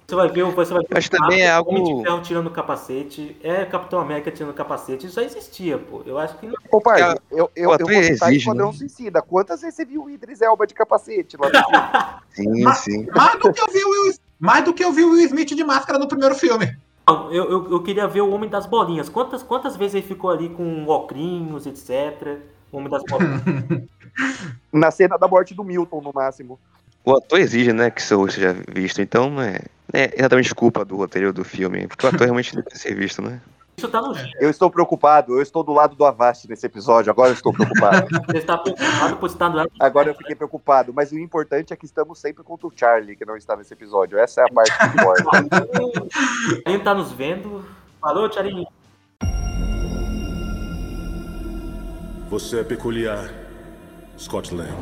Você vai ver, o- você vai ver o Acho que também é algo- Homem de Ferro tirando o capacete, é Capitão América tirando o capacete, isso já existia, pô. Eu acho que não. Ô, pai, eu, eu, o eu ator vou citar exige, Esquadrão né? Suicida. Quantas vezes você viu o Idris Elba de capacete lá no? Sim, Mas- sim. Mais do que eu vi o Will, mais do que eu vi o Will Smith de máscara no primeiro filme. Eu, eu, eu queria ver o Homem das Bolinhas. Quantas, quantas vezes ele ficou ali com ocrinhos, etc. O Homem das Bolinhas. Na cena da morte do Milton, no máximo. O ator exige, né, que isso seja visto, então não é, não é exatamente culpa do roteiro do filme, porque o ator realmente deve ser visto, né? Isso tá no Eu estou preocupado, eu estou do lado do Avast nesse episódio, agora eu estou preocupado. Você está preocupado por estar do lado. Agora eu fiquei preocupado, mas o importante é que estamos sempre contra o Charlie, que não está nesse episódio. Essa é a parte que importa. Quem tá nos vendo. Falou, Tcharinho. Você é peculiar, Scott Lang.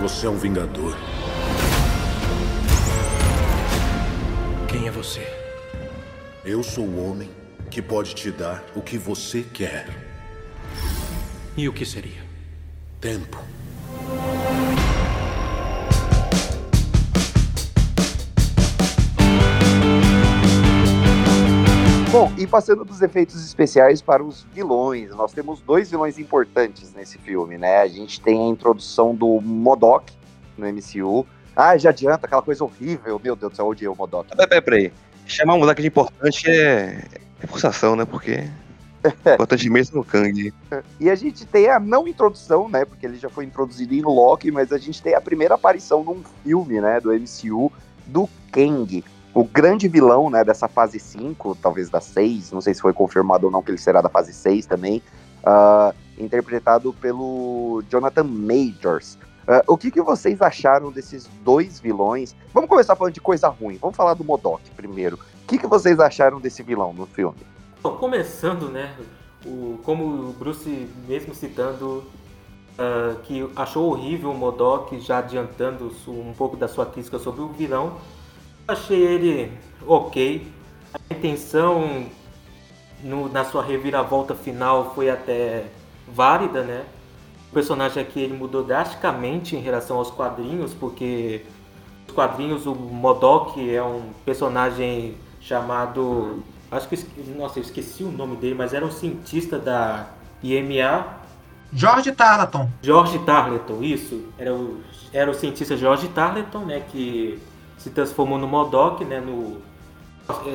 Você é um vingador. Quem é você? Eu sou o homem que pode te dar o que você quer. E o que seria? Tempo. Bom, e passando dos efeitos especiais para os vilões, nós temos dois vilões importantes nesse filme, né? A gente tem a introdução do Modok no MCU. Ah, já adianta aquela coisa horrível, meu Deus do céu, eu odiei o Modok. Peraí, peraí, peraí. Chamar um moleque de importante é, é forçação, né? Porque importante mesmo é o Kang. E a gente tem a não introdução, né? Porque ele já foi introduzido em Loki, mas a gente tem a primeira aparição num filme, né? Do MCU, do Kang. O grande vilão, né, dessa fase 5, talvez da 6, não sei se foi confirmado ou não que ele será da fase 6 também, uh, interpretado pelo Jonathan Majors. Uh, o que, que vocês acharam desses dois vilões? Vamos começar falando de coisa ruim. Vamos falar do Modok primeiro. O que, que vocês acharam desse vilão no filme? Bom, começando, né? O, como o Bruce mesmo citando uh, que achou horrível o Modok, já adiantando um pouco da sua crítica sobre o vilão, achei ele ok. A intenção no, na sua reviravolta final foi até válida, né? O personagem aqui ele mudou drasticamente em relação aos quadrinhos, porque os quadrinhos o Modok é um personagem chamado, acho que nossa, eu esqueci o nome dele, mas era um cientista da IMA. George Tarleton. George Tarleton, isso. Era o, era o cientista George Tarleton, né, que se transformou no Modok, né, no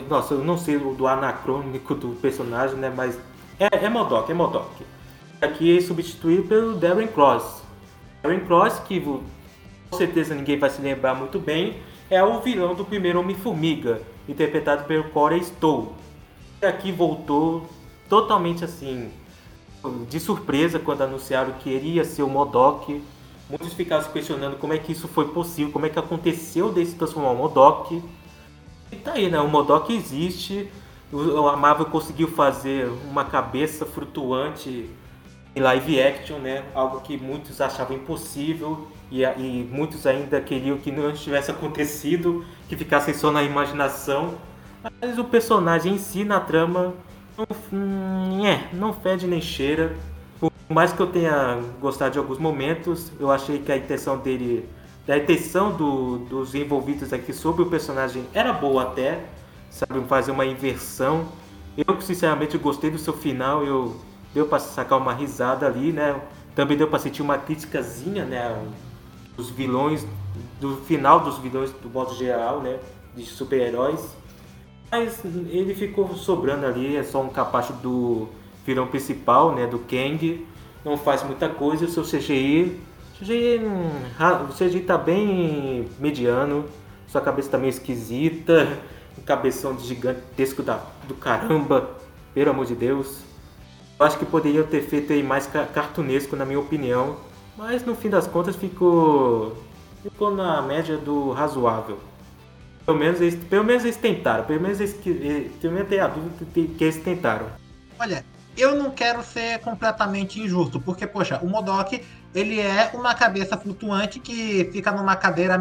nossa, eu não sei o do anacrônico do personagem, né, mas é, é Modok, é Modok. Aqui é substituído pelo Darren Cross. Darren Cross, que com certeza ninguém vai se lembrar muito bem, é o vilão do primeiro Homem-Formiga, interpretado pelo Corey Stowe. E aqui voltou totalmente assim, de surpresa quando anunciaram que iria ser o Modok Muitos ficaram se questionando como é que isso foi possível, como é que aconteceu de se transformar o Modok. E tá aí, né? O Modok existe. A Marvel conseguiu fazer uma cabeça flutuante em live action, né? Algo que muitos achavam impossível e, e muitos ainda queriam que não tivesse acontecido, que ficasse só na imaginação. Mas o personagem em si, na trama, não, hum, é, não fede nem cheira. Por mais que eu tenha gostado de alguns momentos, eu achei que a intenção dele, a intenção do, dos envolvidos aqui sobre o personagem era boa até, sabe, fazer uma inversão. Eu sinceramente gostei do seu final, eu deu para sacar uma risada ali, né? Também deu para sentir uma criticazinha, né, dos vilões, do final dos vilões do modo geral, né, de super-heróis. Mas ele ficou sobrando ali, é só um capacho do vilão principal, né, do Kang não faz muita coisa, o seu CGI, CGI, o CGI tá bem mediano, sua cabeça tá meio esquisita, um cabeção gigantesco da, do caramba, pelo amor de Deus. Eu acho que poderiam ter feito aí mais cartunesco na minha opinião, mas no fim das contas ficou ficou na média do razoável. Pelo menos eles, pelo menos eles tentaram, pelo menos eles, pelo menos a dúvida que eles tentaram. Olha, eu não quero ser completamente injusto, porque, poxa, o Modok, ele é uma cabeça flutuante que fica numa cadeira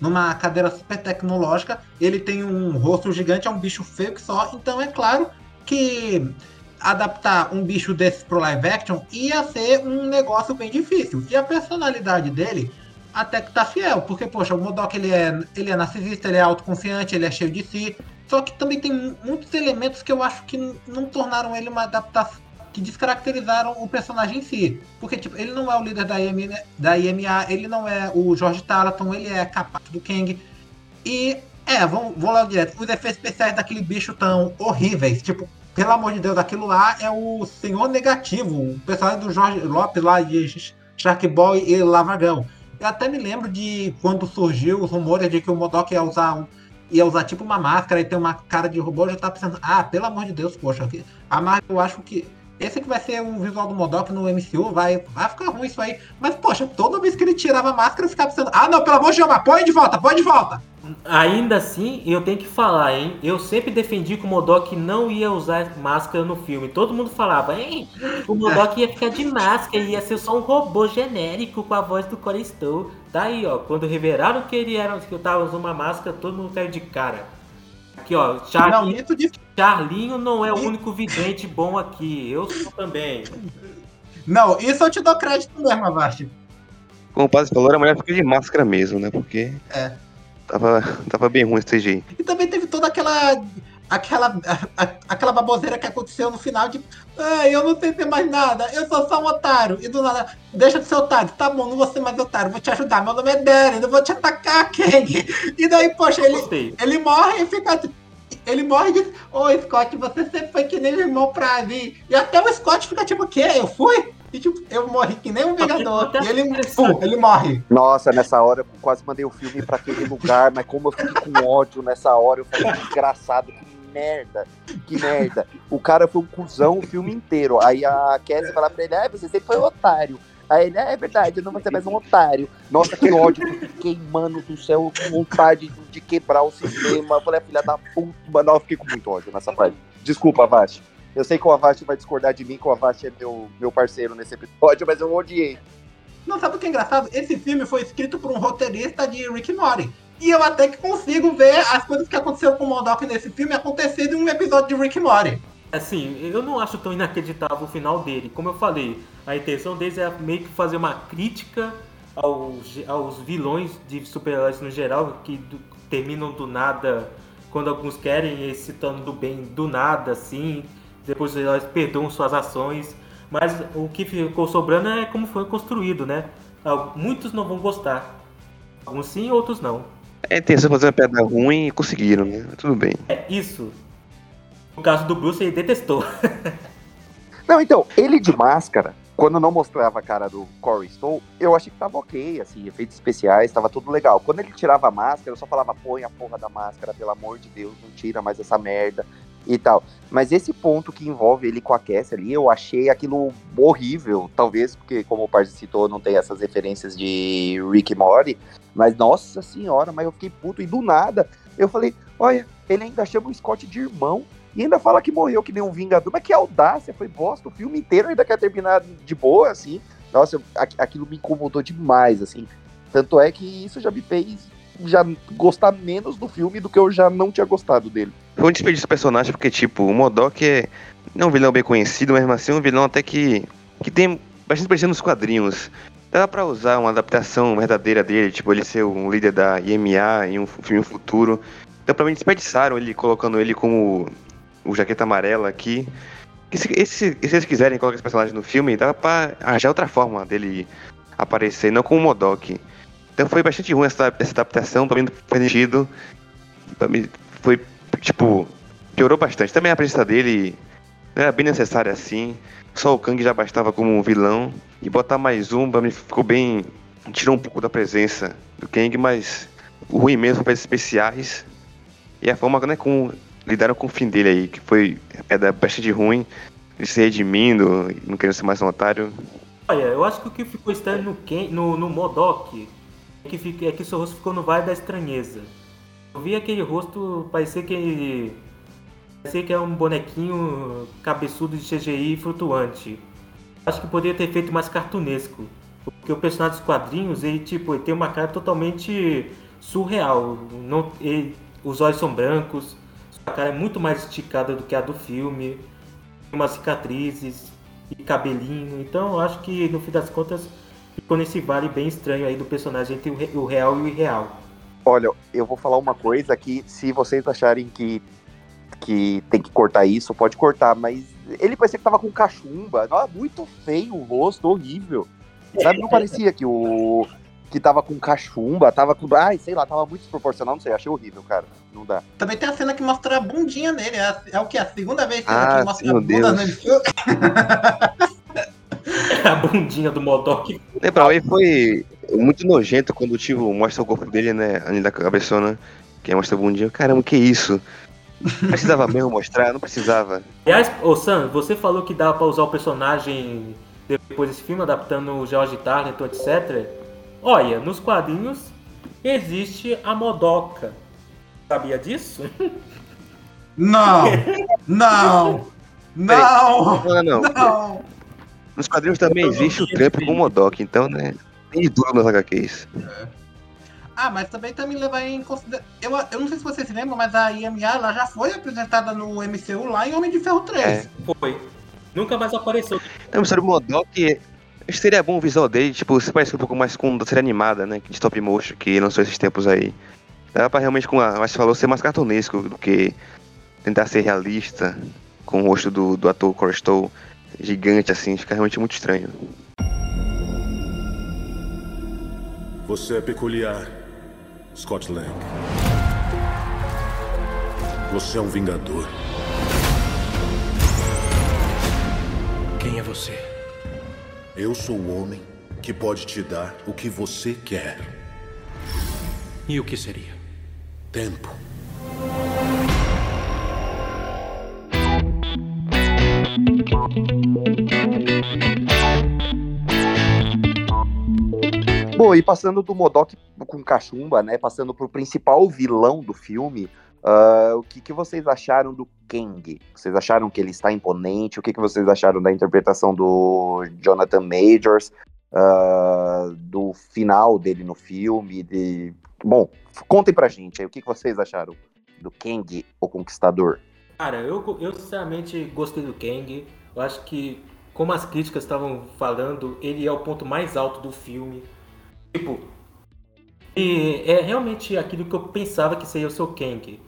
numa cadeira super tecnológica, ele tem um rosto gigante, é um bicho feio que só, então é claro que adaptar um bicho desse pro live action ia ser um negócio bem difícil. E a personalidade dele até que tá fiel, porque, poxa, o Modok ele é, ele é narcisista, ele é autoconfiante, ele é cheio de si, só que também tem muitos elementos que eu acho que não tornaram ele uma adaptação que descaracterizaram o personagem em si. Porque, tipo, ele não é o líder da, IM, da IMA, ele não é o George Talaton, ele é capaz do Kang. E, é, vamos, vamos lá direto. Os efeitos especiais daquele bicho tão horríveis. Tipo, pelo amor de Deus, aquilo lá é o Senhor Negativo. O personagem do Jorge Lopes lá de Shark Boy e Lavagão. Eu até me lembro de quando surgiu os rumores de que o Modok ia usar um ia usar tipo uma máscara e ter uma cara de robô, eu já tava pensando, ah, pelo amor de Deus, poxa, a Marvel eu acho que esse que vai ser o visual do Modok no MCU, vai, vai ficar ruim isso aí. Mas, poxa, toda vez que ele tirava a máscara, eu ficava pensando, ah, não, pelo amor de Deus, põe de volta, põe de volta. Ainda assim, eu tenho que falar, hein? Eu sempre defendi que o Modok não ia usar máscara no filme. Todo mundo falava, hein? O Modok ia ficar de máscara, ia ser só um robô genérico com a voz do Corey Stowe. Tá aí, ó. Quando revelaram que ele era, que eu tava usando uma máscara, todo mundo caiu de cara. Aqui, ó. Finalmente, Charlinho não é o único vidente bom aqui. Eu sou também. Não, isso eu te dou crédito mesmo, Avast. Como o padre falou, a mulher fica de máscara mesmo, né? Porque. É. Tava, tava bem ruim esse CGI. E também teve toda aquela. Aquela, a- a- aquela baboseira que aconteceu no final de. Ai, eu não sei ser mais nada, eu sou só um otário. E do nada, deixa de ser otário, tá bom, não vou ser mais otário, vou te ajudar. Meu nome é Darren, eu vou te atacar, Kang. E daí, poxa, ele, ele morre e fica. Ele morre e diz: Ô Scott, você sempre foi que nem meu irmão pra mim. E até o Scott fica tipo: O quê? Eu fui? E tipo, eu morri que nem um Vingador. E ele, pum, ele morre. Nossa, nessa hora eu quase mandei o filme pra aquele lugar, mas como eu fiquei com ódio nessa hora, eu falei, desgraçado, que merda, que merda. O cara foi um cuzão o filme inteiro. Aí a Cassie fala pra ele, ah, você sempre foi um otário. Aí ele, ah, é verdade, eu não vou ser mais um otário. Nossa, que ódio, fiquei, mano do céu, com vontade de, quebrar o sistema. Eu falei, filha da puta, mano, eu fiquei com muito ódio nessa parte. Desculpa, Avast. Eu sei que o Avast vai discordar de mim, que o Avast é meu, meu parceiro nesse episódio, mas eu odiei. Não, sabe o que é engraçado? Esse filme foi escrito por um roteirista de Rick Morty. E eu até que consigo ver as coisas que aconteceram com o Modok nesse filme acontecer em um episódio de Rick Morty. Assim, eu não acho tão inacreditável o final dele. Como eu falei, a intenção deles é meio que fazer uma crítica aos, aos vilões de super-heróis no geral, que do- terminam do nada quando alguns querem e se tornam do bem do nada, assim. Depois os heróis perdoam suas ações. Mas o que ficou sobrando é como foi construído, né? Muitos não vão gostar. Alguns sim, outros não. É intenção fazer uma piada ruim e conseguiram, né? Tudo bem. É isso. No caso do Bruce, ele detestou. Não, então, ele de máscara, quando não mostrava a cara do Corey Stoll, eu achei que tava ok, assim, efeitos especiais, tava tudo legal. Quando ele tirava a máscara, eu só falava, põe a porra da máscara, pelo amor de Deus, não tira mais essa merda e tal. Mas esse ponto que envolve ele com a Cassie ali, eu achei aquilo horrível, talvez porque, como o Parzi citou, não tem essas referências de Rick Morty, mas nossa senhora, mas eu fiquei puto, e do nada, eu falei, olha, ele ainda chama o Scott de irmão, e ainda fala que morreu que nem um vingador. Mas que audácia, foi bosta. O filme inteiro ainda quer terminar de boa, assim. Nossa, aquilo me incomodou demais, assim. Tanto é que isso já me fez já gostar menos do filme do que eu já não tinha gostado dele. Foi um desperdício do personagem, porque, tipo, o Modok é não um vilão bem conhecido, mas assim é um vilão até que, que tem bastante presença nos quadrinhos. Dava pra usar uma adaptação verdadeira dele, tipo, ele ser um líder da IMA em um filme futuro. Então, pra mim, desperdiçaram ele colocando ele como o Jaqueta Amarela aqui. Que se, esse- se eles quiserem colocar esse personagem no filme, dava pra arranjar outra forma dele aparecer, não como o Modok. Então foi bastante ruim essa, essa adaptação, pra mim não faz sentido. Pra mim foi, tipo, piorou bastante. Também a presença dele não era bem necessária assim. Só o Kang já bastava como um vilão. E botar mais um, pra mim ficou bem. Tirou um pouco da presença do Kang, mas o ruim mesmo foi especiais. E a forma né, como lidaram com o fim dele aí, que foi é, bastante ruim. Ele se redimindo, não querendo ser mais um otário. Olha, eu acho que o que ficou estranho no, Ken, no, no Modok que, é que seu rosto ficou no vale da estranheza. Eu vi aquele rosto, parecia que. Parecia que é um bonequinho cabeçudo de CGI flutuante. Acho que poderia ter feito mais cartunesco. Porque o personagem dos quadrinhos, ele, tipo, ele tem uma cara totalmente surreal. Não, ele- os olhos são brancos, a cara é muito mais esticada do que a do filme. Tem umas cicatrizes e cabelinho. Então acho que no fim das contas ficou nesse vale bem estranho aí do personagem entre o re- o real e o irreal. Olha, eu vou falar uma coisa que, se vocês acharem que, que tem que cortar isso, pode cortar, mas ele parecia que tava com cachumba. Nossa, muito feio o rosto, horrível. Sabe, não parecia que o. que tava com cachumba, tava com. Ai, sei lá, tava muito desproporcional, não sei, achei horrível, cara. Não dá. Também tem a cena que mostra a bundinha dele. É, é o que? A segunda vez que Ah, que mostra a bunda Deus. nele. a bundinha do Modok. Lembra, ele foi muito nojento quando o tio mostra o corpo dele, né? Ali da cabeçona, que mostra a bundinha. Caramba, que isso? Precisava mesmo mostrar? Não precisava. Aliás, ô Sam, você falou que dá pra usar o personagem depois desse filme, adaptando o George Tarleton, etc. Olha, nos quadrinhos existe a Modoca. Sabia disso? Não! Não! Não! Não, não, não. Nos quadrinhos também existe o Trump com o Modok, então, né? Tem de duro nas HQs. Ah, mas também tá me levando em consideração. Eu, eu não sei se vocês se lembram, mas a IMA ela já foi apresentada no MCU lá em Homem de Ferro 3. É. Foi. Nunca mais apareceu. Não, sobre o Modok, acho que seria bom o visual dele, tipo, se parece um pouco mais com da série animada, né? De stop motion, que lançou esses tempos aí. Dá pra realmente, como a Mas falou, ser mais cartunesco do que tentar ser realista com o rosto do, do ator Corey Stoll gigante assim, fica realmente muito estranho. Você é peculiar, Scott Lang. Você é um vingador. Quem é você? Eu sou o homem que pode te dar o que você quer. E o que seria? Tempo. Bom, e passando do Modok com cachumba, né? Passando pro principal vilão do filme, ah, o que, que vocês acharam do Kang? Vocês acharam que ele está imponente? O que, que vocês acharam da interpretação do Jonathan Majors? ah, do final dele no filme? De... Bom, contem pra gente aí o que, que vocês acharam do Kang, o Conquistador. Cara, eu, eu sinceramente gostei do Kang. Eu acho que, como as críticas estavam falando, ele é o ponto mais alto do filme. Tipo, e é realmente aquilo que eu pensava que seria o seu Kang.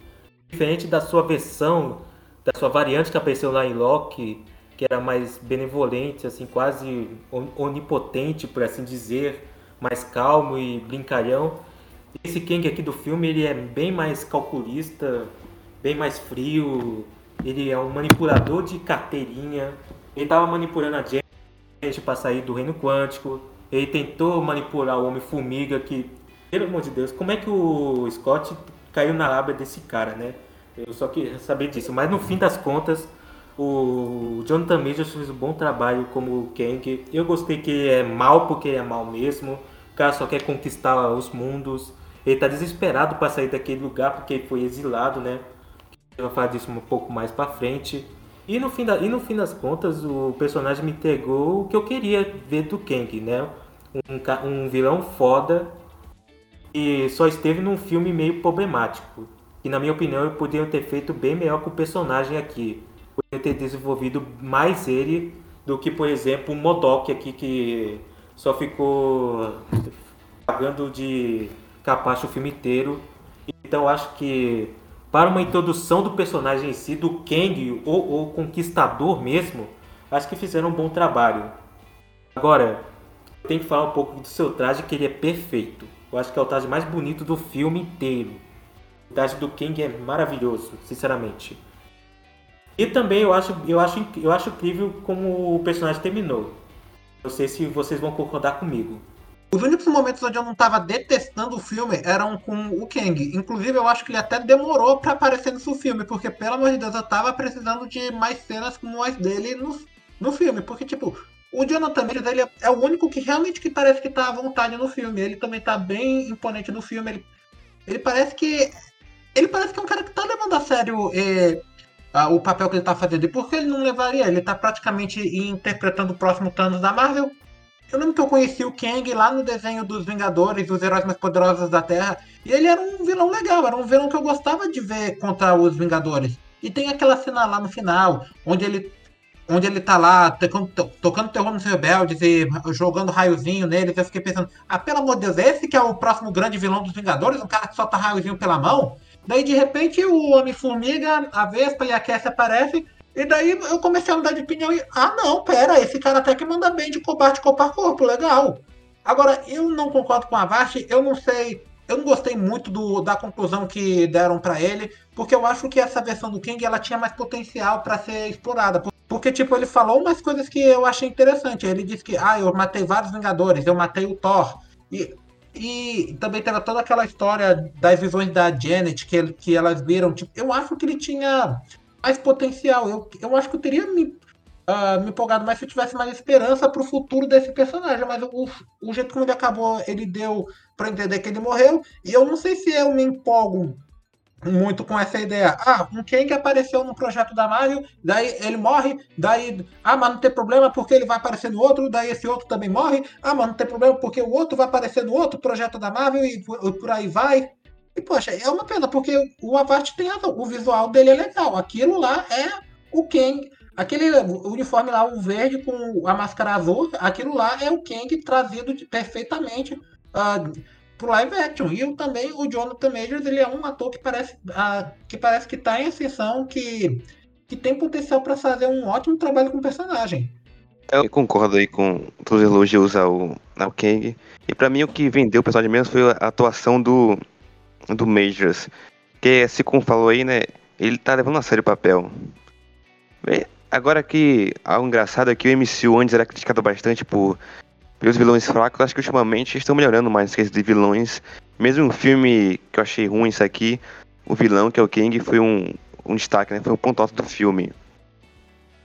Diferente da sua versão, da sua variante que apareceu lá em Loki, que era mais benevolente, assim, quase on- onipotente, por assim dizer, mais calmo e brincalhão. Esse Kang aqui do filme, ele é bem mais calculista, bem mais frio, ele é um manipulador de carteirinha. Ele estava manipulando a gente para sair do reino quântico. Ele tentou manipular o Homem-Formiga, que, pelo amor de Deus, como é que o Scott caiu na lábia desse cara, né? Eu só queria saber disso. Mas no fim das contas, o Jonathan Majors fez um bom trabalho como Kang. Eu gostei que ele é mal porque ele é mal mesmo. O cara só quer conquistar os mundos. Ele tá desesperado para sair daquele lugar porque ele foi exilado, né? Eu vou falar disso um pouco mais pra frente. E no, fim da, e no fim das contas, o personagem me entregou o que eu queria ver do Kang, né? Um, um vilão foda e só esteve num filme meio problemático. E na minha opinião, poderiam ter feito bem melhor com o personagem aqui. Poderiam ter desenvolvido mais ele do que, por exemplo, o Modok aqui, que só ficou pagando de capacho o filme inteiro. Então eu acho que para uma introdução do personagem em si, do Kang, ou, ou Conquistador mesmo, acho que fizeram um bom trabalho. Agora, tem que falar um pouco do seu traje, que ele é perfeito. Eu acho que é o traje mais bonito do filme inteiro. O traje do Kang é maravilhoso, sinceramente. E também eu acho, eu acho, eu acho incrível como o personagem terminou. Não sei se vocês vão concordar comigo. Os únicos momentos onde eu não tava detestando o filme eram com o Kang. Inclusive, eu acho que ele até demorou pra aparecer nesse filme, porque, pelo amor de Deus, eu tava precisando de mais cenas como as dele no, no filme. Porque, tipo, o Jonathan Majors, ele é, o único que realmente que parece que tá à vontade no filme. Ele também tá bem imponente no filme. Ele, ele parece que. Ele parece que é um cara que tá levando a sério eh, ah, o papel que ele tá fazendo. E por que ele não levaria? Ele tá praticamente interpretando o próximo Thanos da Marvel. Eu lembro que eu conheci o Kang lá no desenho dos Vingadores, os heróis mais poderosos da Terra. E ele era um vilão legal, era um vilão que eu gostava de ver contra os Vingadores. E tem aquela cena lá no final, onde ele, onde ele tá lá tocando, to- tocando terror nos rebeldes e jogando raiozinho neles. Eu fiquei pensando, ah, pelo amor de Deus, esse que é o próximo grande vilão dos Vingadores? Um cara que solta raiozinho pela mão? Daí de repente o Homem-Formiga, a Vespa e a Cassie aparecem. E daí eu comecei a mudar de opinião e. Ah não, pera, esse cara até que manda bem de combate corpo a corpo, legal. Agora, eu não concordo com a Vasti, eu não sei. Eu não gostei muito do, da conclusão que deram pra ele, porque eu acho que essa versão do King ela tinha mais potencial pra ser explorada. Por- Porque, tipo, ele falou umas coisas que eu achei interessante. Ele disse que, ah, eu matei vários Vingadores, eu matei o Thor. E, e também teve toda aquela história das visões da Janet que, que elas viram. Tipo, eu acho que ele tinha mais potencial. Eu, eu acho que eu teria me, ah, me empolgado mais se eu tivesse mais esperança pro futuro desse personagem. Mas o, o jeito como ele acabou, ele deu pra entender que ele morreu. E eu não sei se eu me empolgo muito com essa ideia. Ah, um Kang apareceu no projeto da Marvel, daí ele morre, daí, ah, mas não tem problema porque ele vai aparecer no outro, daí esse outro também morre, ah, mas não tem problema porque o outro vai aparecer no outro projeto da Marvel e por, por aí vai. E, poxa, é uma pena, porque o Avast tem razão, o visual dele é legal, aquilo lá é o Kang, aquele uniforme lá, o verde com a máscara azul, aquilo lá é o Kang trazido perfeitamente. Uh, pro live action. E também, o Jonathan Majors, ele é um ator que parece, ah, que parece que tá em ascensão, que, que tem potencial para fazer um ótimo trabalho com o personagem. Eu concordo aí com todos os elogios ao, ao Kang. E para mim o que vendeu o personagem mesmo foi a atuação do, do Majors. Que, assim como falou aí, né, ele tá levando a sério o papel. Agora que algo engraçado é que o MCU antes era criticado bastante por os vilões fracos, acho que ultimamente estão melhorando mais que de vilões. Mesmo um filme que eu achei ruim isso aqui, o vilão, que é o King, foi um, um destaque, né? Foi um ponto alto do filme.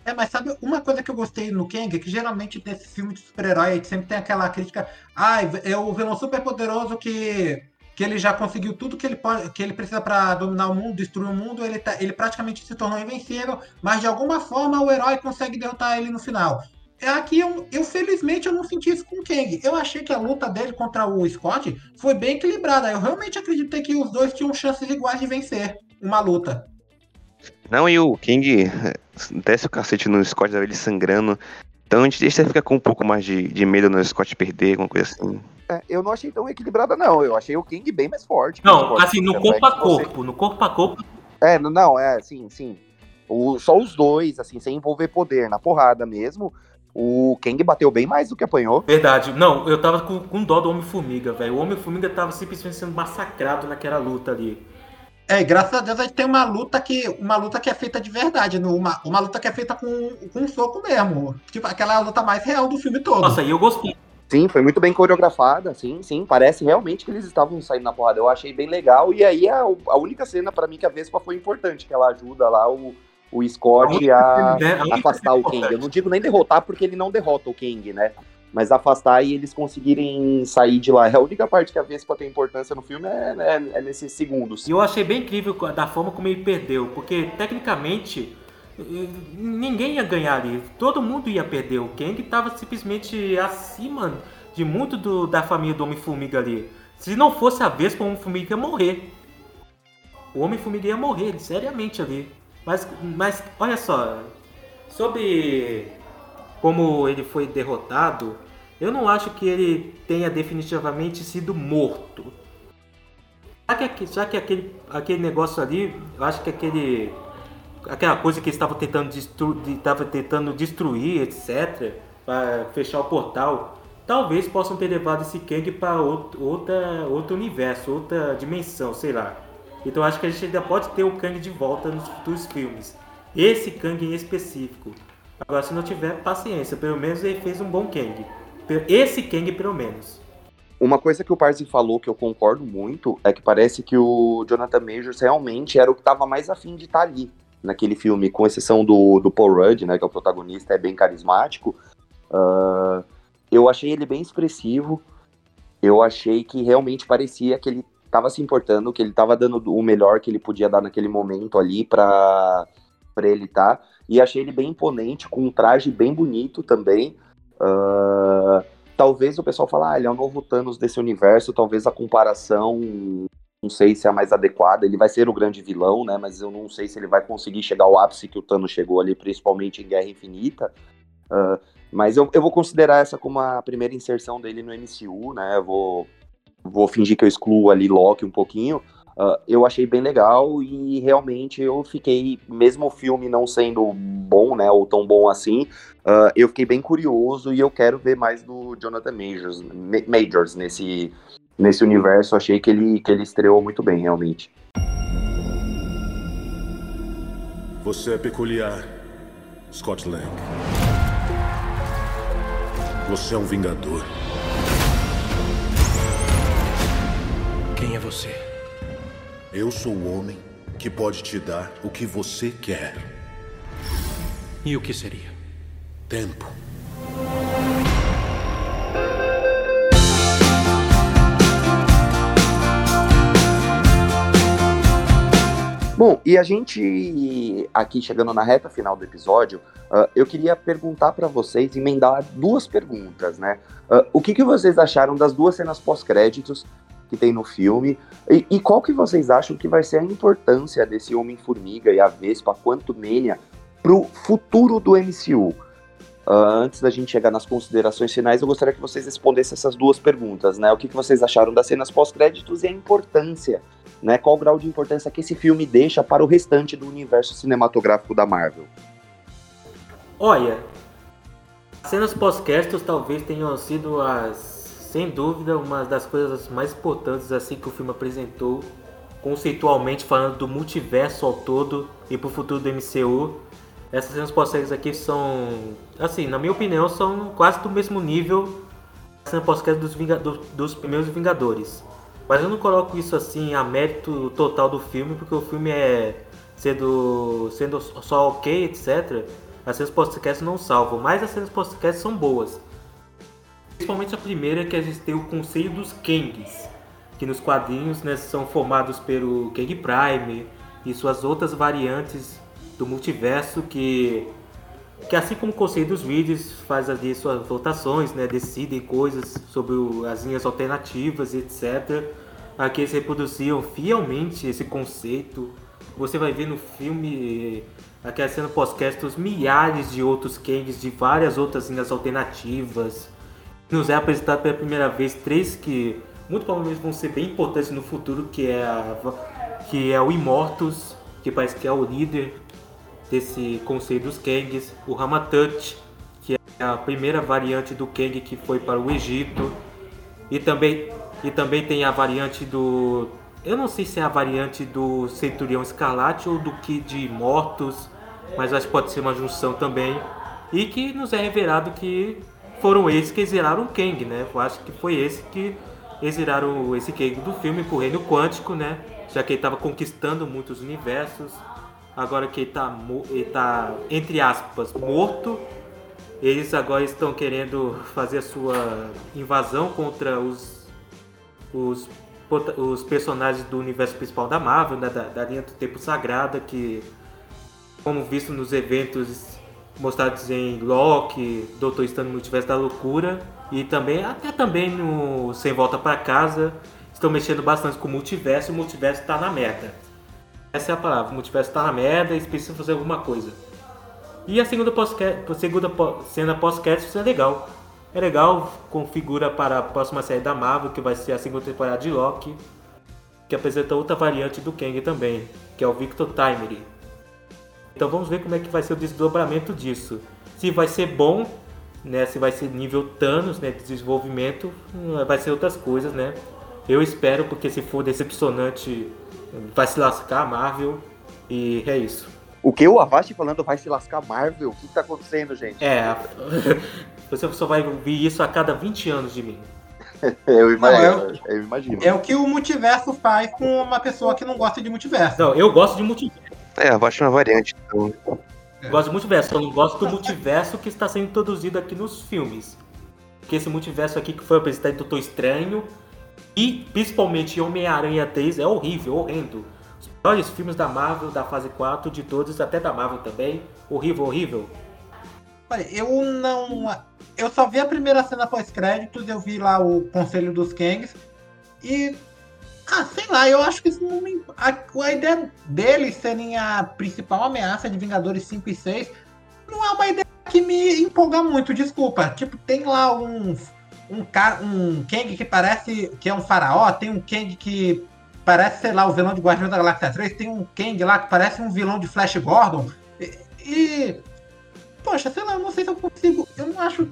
É, mas sabe uma coisa que eu gostei no Kang, é que geralmente nesse filme de super-herói sempre tem aquela crítica, ah, é o vilão super poderoso que, que ele já conseguiu tudo que ele, pode, que ele precisa para dominar o mundo, destruir o mundo, ele, tá, ele praticamente se tornou invencível, mas de alguma forma o herói consegue derrotar ele no final. É aqui eu, eu, felizmente eu não senti isso com o Kang. Eu achei que a luta dele contra o Scott foi bem equilibrada. Eu realmente acreditei que os dois tinham chances iguais de vencer uma luta. Não, e o King desce o cacete no Scott, ele sangrando. Então a gente fica com um pouco mais de, de medo no Scott perder, alguma coisa assim. É, eu não achei tão equilibrada, não. Eu achei o King bem mais forte. Não, forte. assim, no corpo a corpo. Você... No corpo a corpo. É, não, é, sim, sim. O, só os dois, assim, sem envolver poder, na porrada mesmo. O Kang bateu bem mais do que apanhou. Verdade. Não, eu tava com, com dó do Homem-Formiga, velho. O Homem-Formiga tava simplesmente sendo massacrado naquela luta ali. É, graças a Deus a gente tem uma luta que, uma luta que é feita de verdade, uma, uma luta que é feita com, com um soco mesmo. Tipo, aquela luta mais real do filme todo. Nossa, e eu gostei. Sim, foi muito bem coreografada, sim, sim. Parece realmente que eles estavam saindo na porrada. Eu achei bem legal. E aí a, a única cena para mim que a Vespa foi importante, que ela ajuda lá o, o Scott a, a afastar o Kang. Eu não digo nem derrotar, porque ele não derrota o Kang, né? Mas afastar e eles conseguirem sair de lá. É a única parte que a Vespa tem importância no filme é, é, é nesses segundos. E eu achei bem incrível da forma como ele perdeu, porque tecnicamente ninguém ia ganhar ali. Todo mundo ia perder. O Kang estava simplesmente acima de muito do, da família do Homem-Formiga ali. Se não fosse a Vespa, o Homem-Formiga ia morrer. O Homem-Formiga ia morrer, seriamente ali. Mas, mas olha só, sobre como ele foi derrotado, eu não acho que ele tenha definitivamente sido morto. Já que, que aquele, aquele negócio ali, eu acho que aquele aquela coisa que eles estavam tentando, destru, estava tentando destruir, etc., para fechar o portal, talvez possam ter levado esse Kang para outro, outra, outro universo, outra dimensão, sei lá. Então acho que a gente ainda pode ter o Kang de volta nos futuros filmes. Esse Kang em específico. Agora, se não tiver, paciência. Pelo menos ele fez um bom Kang. Esse Kang, pelo menos. Uma coisa que o Parzi falou que eu concordo muito é que parece que o Jonathan Majors realmente era o que estava mais afim de estar tá ali naquele filme, com exceção do, do Paul Rudd, né, que é o protagonista, é bem carismático. Uh, eu achei ele bem expressivo. Eu achei que realmente parecia que ele estava se importando, que ele estava dando o melhor que ele podia dar naquele momento ali para para ele estar. Tá. E achei ele bem imponente, com um traje bem bonito também. Uh, talvez o pessoal fale, ah, ele é o novo Thanos desse universo, talvez a comparação não sei se é a mais adequada. Ele vai ser o grande vilão, né? Mas eu não sei se ele vai conseguir chegar ao ápice que o Thanos chegou ali, principalmente em Guerra Infinita. Uh, mas eu, eu vou considerar essa como a primeira inserção dele no MCU, né? Eu vou vou fingir que eu excluo ali Loki um pouquinho. Uh, eu achei bem legal e realmente eu fiquei, mesmo o filme não sendo bom, né, ou tão bom assim, uh, eu fiquei bem curioso e eu quero ver mais do Jonathan Majors, Majors nesse, nesse universo. Achei que ele, que ele estreou muito bem, realmente. Você é peculiar, Scott Lang. Você é um vingador. Quem é você? Eu sou o homem que pode te dar o que você quer. E o que seria? Tempo. Bom, e a gente aqui chegando na reta final do episódio, uh, eu queria perguntar para vocês, emendar duas perguntas, né? Uh, o que, que vocês acharam das duas cenas pós-créditos que tem no filme? E, e, qual que vocês acham que vai ser a importância desse Homem-Formiga e a Vespa, quanto Mania, pro futuro do MCU? Uh, antes da gente chegar nas considerações finais, eu gostaria que vocês respondessem essas duas perguntas, né? O que, que vocês acharam das cenas pós-créditos e a importância, né? Qual o grau de importância que esse filme deixa para o restante do universo cinematográfico da Marvel? Olha, cenas pós-créditos talvez tenham sido as, sem dúvida, uma das coisas mais importantes assim que o filme apresentou, conceitualmente falando do multiverso ao todo e para o futuro do MCU essas cenas pós-créditos aqui são, assim, na minha opinião, são quase do mesmo nível da cena pós-crédito dos, do, dos primeiros Vingadores. Mas eu não coloco isso assim a mérito total do filme, porque o filme é sendo, sendo só ok, etc. As cenas pós-créditos não salvam, mas as cenas pós-créditos são boas. Principalmente a primeira, que a gente tem o Conselho dos Kangs, que nos quadrinhos né, são formados pelo Kang Prime e suas outras variantes do multiverso que que assim como o Conselho dos Vídeos faz ali suas votações, né, decidem coisas sobre o, as linhas alternativas, etc. Aqui eles reproduziam fielmente esse conceito. Você vai ver no filme, aquela cena pós-créditos, milhares de outros Kangs de várias outras linhas alternativas. Nos é apresentado pela primeira vez três que muito provavelmente vão ser bem importantes no futuro, que é, a, que é o Immortus, que parece que é o líder desse conceito dos Kangs, o Ramatut, que é a primeira variante do Kang que foi para o Egito, e também, e também tem a variante do. Eu não sei se é a variante do Centurião Escarlate ou do Kid Mortos, mas acho que pode ser uma junção também. E que nos é revelado que foram esses que exiraram o Kang, né? Eu acho que foi esse que exiraram esse Kang do filme pro reino quântico, né? Já que ele estava conquistando muitos universos agora que ele está ele tá, entre aspas, morto, eles agora estão querendo fazer a sua invasão contra os, os, os personagens do universo principal da Marvel, né, da, da linha do Tempo Sagrada, que, como visto nos eventos mostrados em Loki, Doutor Estranho no Multiverso da Loucura, e também, até também no Sem Volta para Casa, estão mexendo bastante com o multiverso, e o multiverso está na merda. Essa é a palavra. O multiverso tá na merda e precisa fazer alguma coisa. E a segunda, segunda cena pós-créditos é legal. É legal, configura para a próxima série da Marvel, que vai ser a segunda temporada de Loki, que apresenta outra variante do Kang também, que é o Victor Timery. Então vamos ver como é que vai ser o desdobramento disso. Se vai ser bom, né, se vai ser nível Thanos, né, de desenvolvimento, hum, vai ser outras coisas, né. Eu espero, porque se for decepcionante vai se lascar a Marvel e é isso. O que o Avast falando vai se lascar Marvel? O que tá acontecendo, gente? É, você só vai ouvir isso a cada 20 anos de mim. eu, imagino, não, é, eu imagino. É o que o multiverso faz com uma pessoa que não gosta de multiverso. Não, eu gosto de multiverso. É, a Avast é uma variante. Então... Eu gosto de multiverso, eu não gosto do multiverso que está sendo introduzido aqui nos filmes. Porque esse multiverso aqui que foi apresentado em Doutor Estranho e principalmente Homem-Aranha 3 é horrível, horrendo. Os piores filmes da Marvel, da fase 4, de todos, até da Marvel também. Horrível, horrível. Olha, eu não. Eu só vi a primeira cena pós-créditos, eu vi lá o Conselho dos Kangs. E. Ah, sei lá, eu acho que isso não me. A, a ideia deles serem a principal ameaça de Vingadores 5 e 6 não é uma ideia que me empolga muito, desculpa. Tipo, tem lá um um Kang que parece que é um faraó, tem um Kang que parece, sei lá, o vilão de Guardião da Galáxia 3, tem um Kang lá que parece um vilão de Flash Gordon. E, e poxa, sei lá, eu não sei se eu consigo, eu não acho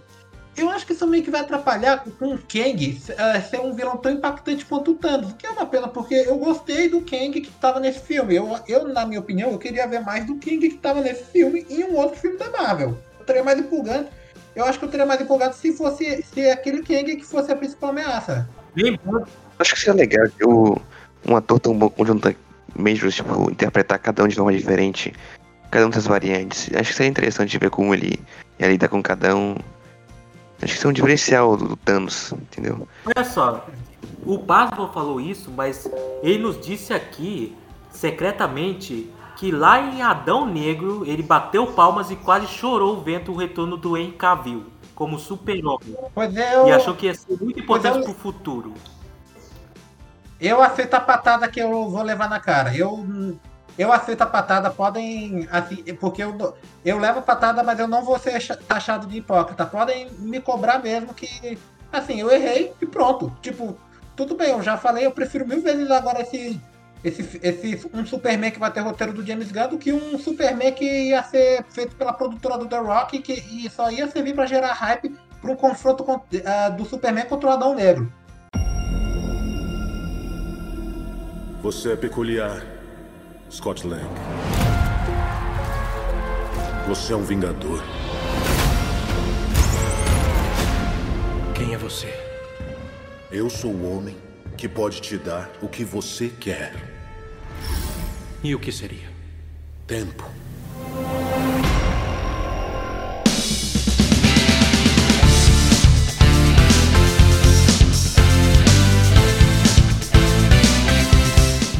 eu acho que isso meio que vai atrapalhar com o Kang é, ser um vilão tão impactante quanto o Thanos, que é uma pena, porque eu gostei do Kang que estava nesse filme. Eu, eu, na minha opinião, eu queria ver mais do Kang que estava nesse filme em um outro filme da Marvel. Eu teria mais empolgante eu acho que eu teria mais empolgado se fosse se aquele Kang que fosse a principal ameaça. Acho que seria legal que o, um ator tão bom como Jonathan Majors, tipo, interpretar cada um de forma diferente, cada um dessas variantes. Acho que seria interessante ver como ele ia lidar com cada um. Acho que isso é um diferencial do, do Thanos, entendeu? Olha só, o Basbo falou isso, mas ele nos disse aqui secretamente que lá em Adão Negro ele bateu palmas e quase chorou vendo o retorno do Henry Cavill como super-homem. Pois é, eu, E achou que ia ser muito importante eu- pro futuro. eu aceito a patada que eu vou levar na cara. Eu, eu aceito a patada, podem. Assim, porque eu, eu levo a patada, mas eu não vou ser taxado de hipócrita. Podem me cobrar mesmo que. Assim, eu errei e pronto. Tipo, tudo bem, eu já falei, eu prefiro mil vezes agora esse. Esse, esse um Superman que vai ter roteiro do James Gunn do que um Superman que ia ser feito pela produtora do The Rock que e só ia servir pra gerar hype para um confronto com- ah, do Superman contra o Adão Negro. Você é peculiar, Scott Lang. Você é um vingador. Quem é você? Eu sou o homem que pode te dar o que você quer. E o que seria? Tempo.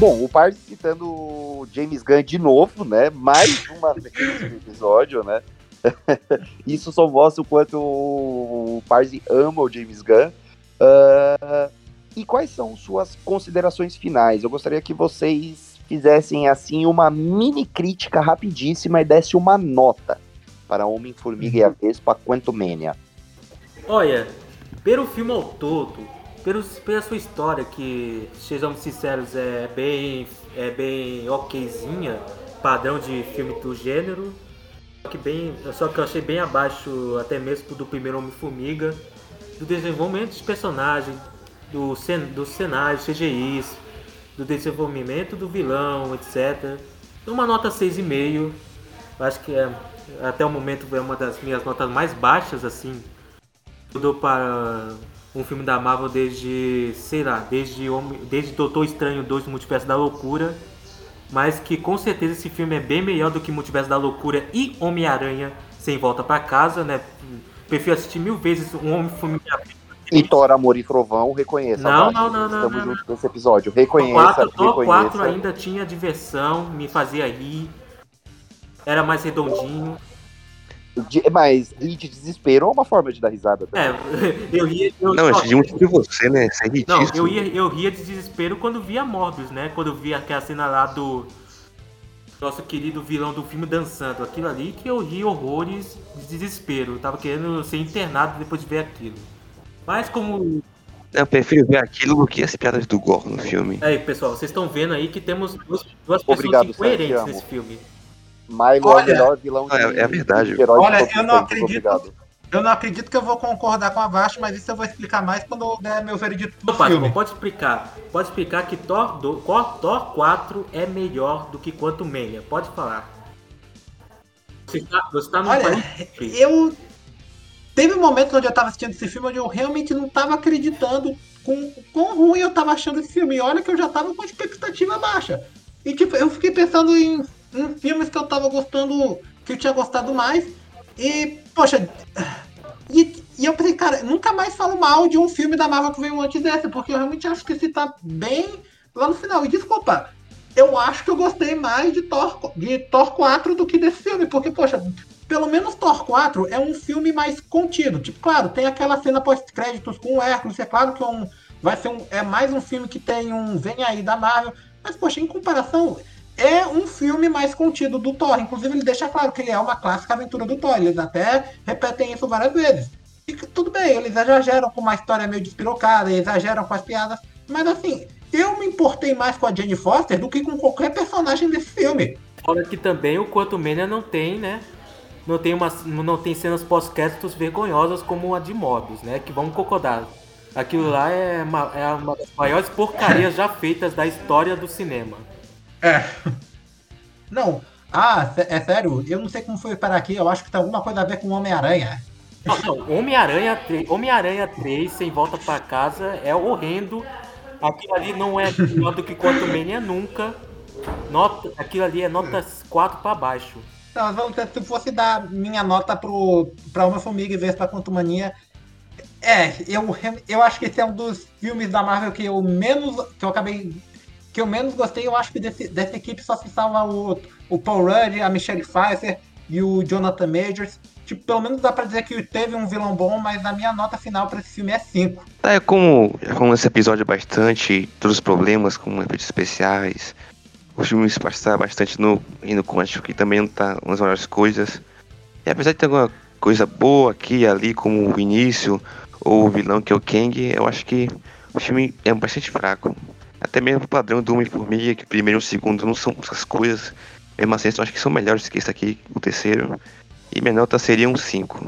Bom, o Parse citando o James Gunn de novo, né? Mais uma vez no episódio, né? Isso só mostra o quanto o Parse ama o James Gunn. Ah, e quais são suas considerações finais? Eu gostaria que vocês fizessem assim uma mini crítica rapidíssima e desse uma nota para Homem-Formiga e a Vespa Quantumania. Olha, pelo filme ao todo, pela sua história, que, sejamos sinceros, é bem, é bem okzinha, padrão de filme do gênero, só que, bem, só que eu achei bem abaixo até mesmo do primeiro Homem-Formiga, do desenvolvimento dos personagens, do, cen, do cenário, CGIs, do desenvolvimento do vilão, etc. Uma nota 6,5, acho que é, até o momento é uma das minhas notas mais baixas, assim, eu dou para um filme da Marvel desde, sei lá, desde, Homem- desde Doutor Estranho 2 do Multiverso da Loucura, mas que com certeza esse filme é bem melhor do que Multiverso da Loucura e Homem-Aranha Sem Volta para Casa, né? Prefiro assistir mil vezes um Homem-Formiga E Thor, Amor e Trovão, reconheça. Não, não, não, não, Estamos juntos nesse episódio. Reconheça, 4, Thor 4 reconheça. ainda tinha diversão, me fazia rir, era mais redondinho. De- mas rir de desespero é uma forma de dar risada. também. É, eu ria. Eu, Não, muito de você, né? Isso é Não, eu, ia, eu ria de desespero quando via Morbius, né? Quando via aquela cena lá do nosso querido vilão do filme dançando. Aquilo ali que eu ri horrores de desespero. Eu tava querendo ser internado depois de ver aquilo. Mas como. Eu prefiro ver aquilo do que as piadas do Gore no filme. Aí, pessoal, vocês estão vendo aí que temos duas, duas pessoas Obrigado, incoerentes Sérgio, nesse filme. Milo é o Olha- melhor vilão de, É- é verdade. de Olha, eu não acredito. Obrigado. Eu não acredito que eu vou concordar com a Vast, mas isso eu vou explicar mais quando eu der meu veredito do Opa, filme. pode explicar. Pode explicar que Thor, do, Thor Thor 4 é melhor do que Quantum Mania. Pode falar. Você tá, você tá no Olha, país- Eu. Teve momentos onde eu tava assistindo esse filme onde eu realmente não tava acreditando com quão ruim eu tava achando esse filme. E olha que eu já tava com expectativa baixa. E tipo, eu fiquei pensando em, em filmes que eu tava gostando, que eu tinha gostado mais. E, poxa. E, e eu pensei, cara, nunca mais falo mal de um filme da Marvel que veio antes desse, porque eu realmente acho que esse tá bem lá no final. E desculpa, eu acho que eu gostei mais de Thor, de Thor 4 do que desse filme, porque, poxa, pelo menos Thor 4 é um filme mais contido. Tipo, claro, tem aquela cena pós-créditos com o Hércules, é claro que é, um, vai ser um, é mais um filme que tem um vem aí da Marvel, mas, poxa, em comparação, é um filme mais contido do Thor. Inclusive, ele deixa claro que ele é uma clássica aventura do Thor. Eles até repetem isso várias vezes. E tudo bem, eles exageram com uma história meio despirocada, exageram com as piadas, mas assim, eu me importei mais com a Jane Foster do que com qualquer personagem desse filme. Fora que também o Quantum Mania não tem, né? Não tem, uma, não tem cenas pós-créditos vergonhosas como a de Morbius, né? Que vamos concordar. Aquilo lá é uma, é uma das maiores porcarias já feitas da história do cinema. É. Não. Ah, é sério? Eu não sei como foi parar aqui. Eu acho que tem alguma coisa a ver com o Homem-Aranha. Não, não, Homem-Aranha 3, Homem-Aranha 3 sem volta pra casa é horrendo. Aquilo ali não é pior do que Quantum Mania nunca. Nota, aquilo ali é nota 4 pra baixo. Então, mas vamos dizer, se fosse dar minha nota pro, pra Homem-Formiga e Vespa Quantumania. É, eu, eu acho que esse é um dos filmes da Marvel que eu menos. que eu acabei que eu menos gostei, eu acho que desse, dessa equipe só se salva o, o Paul Rudd, a Michelle Pfeiffer e o Jonathan Majors. Tipo, pelo menos dá pra dizer que teve um vilão bom, mas a minha nota final pra esse filme é 5. É como, como esse episódio é bastante, todos os problemas com efeitos especiais, os filmes passaram bastante no Reino Quântico, que também não tá umas melhores coisas. E apesar de ter alguma coisa boa aqui e ali, como o início, ou o vilão que é o Kang, eu acho que o filme é bastante fraco. Até mesmo o padrão do Homem-Formiga, que o primeiro e o segundo não são essas coisas. Mesmo assim, eu acho que são melhores que esse aqui, o terceiro. E minha nota seria um 5.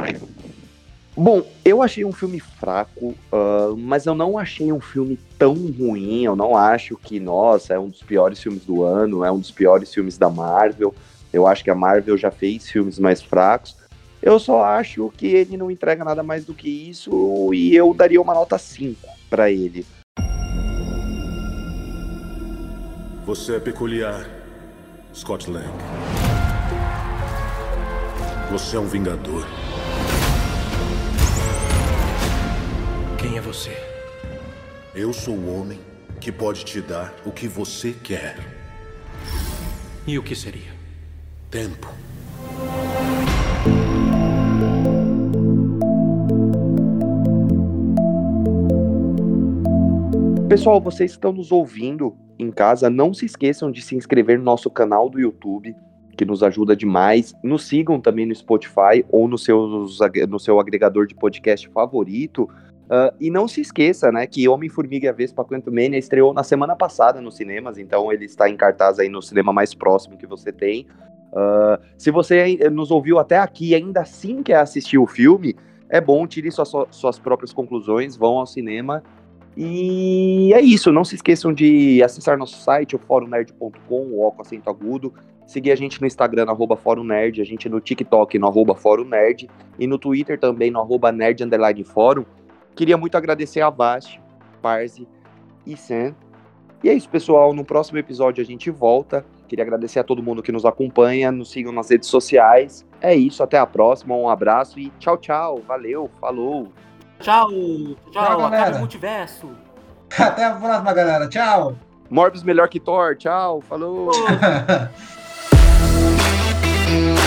Bom, eu achei um filme fraco, uh, mas eu não achei um filme tão ruim. Eu não acho que, nossa, é um dos piores filmes do ano, é um dos piores filmes da Marvel. Eu acho que a Marvel já fez filmes mais fracos. Eu só acho que ele não entrega nada mais do que isso e eu daria uma nota 5 para ele. Você é peculiar, Scott Lang. Você é um vingador. Quem é você? Eu sou o homem que pode te dar o que você quer. E o que seria? Tempo. Pessoal, vocês estão nos ouvindo em casa, não se esqueçam de se inscrever no nosso canal do YouTube, que nos ajuda demais. Nos sigam também no Spotify ou no, seus, no seu agregador de podcast favorito. Uh, e não se esqueça, né, que Homem-Formiga e a Vespa Quantumania estreou na semana passada nos cinemas, então ele está em cartaz aí no cinema mais próximo que você tem. Uh, se você nos ouviu até aqui e ainda assim quer assistir o filme, é bom, tire suas, suas próprias conclusões, vão ao cinema e é isso, não se esqueçam de acessar nosso site, o forumnerd.com, o com acento agudo, seguir a gente no Instagram, no arroba Fórum Nerd, a gente no TikTok, no arroba e no Twitter também, no arroba Nerd Underline. Queria muito agradecer a Basti, Parzi e Sam. E é isso, pessoal, no próximo episódio a gente volta. Queria agradecer a todo mundo que nos acompanha, nos sigam nas redes sociais. É isso, até a próxima, um abraço e tchau, tchau, valeu, falou! Tchau. Tchau, tchau até o multiverso. Até a próxima, galera. Tchau. Morbius melhor que Thor. Tchau. Falou.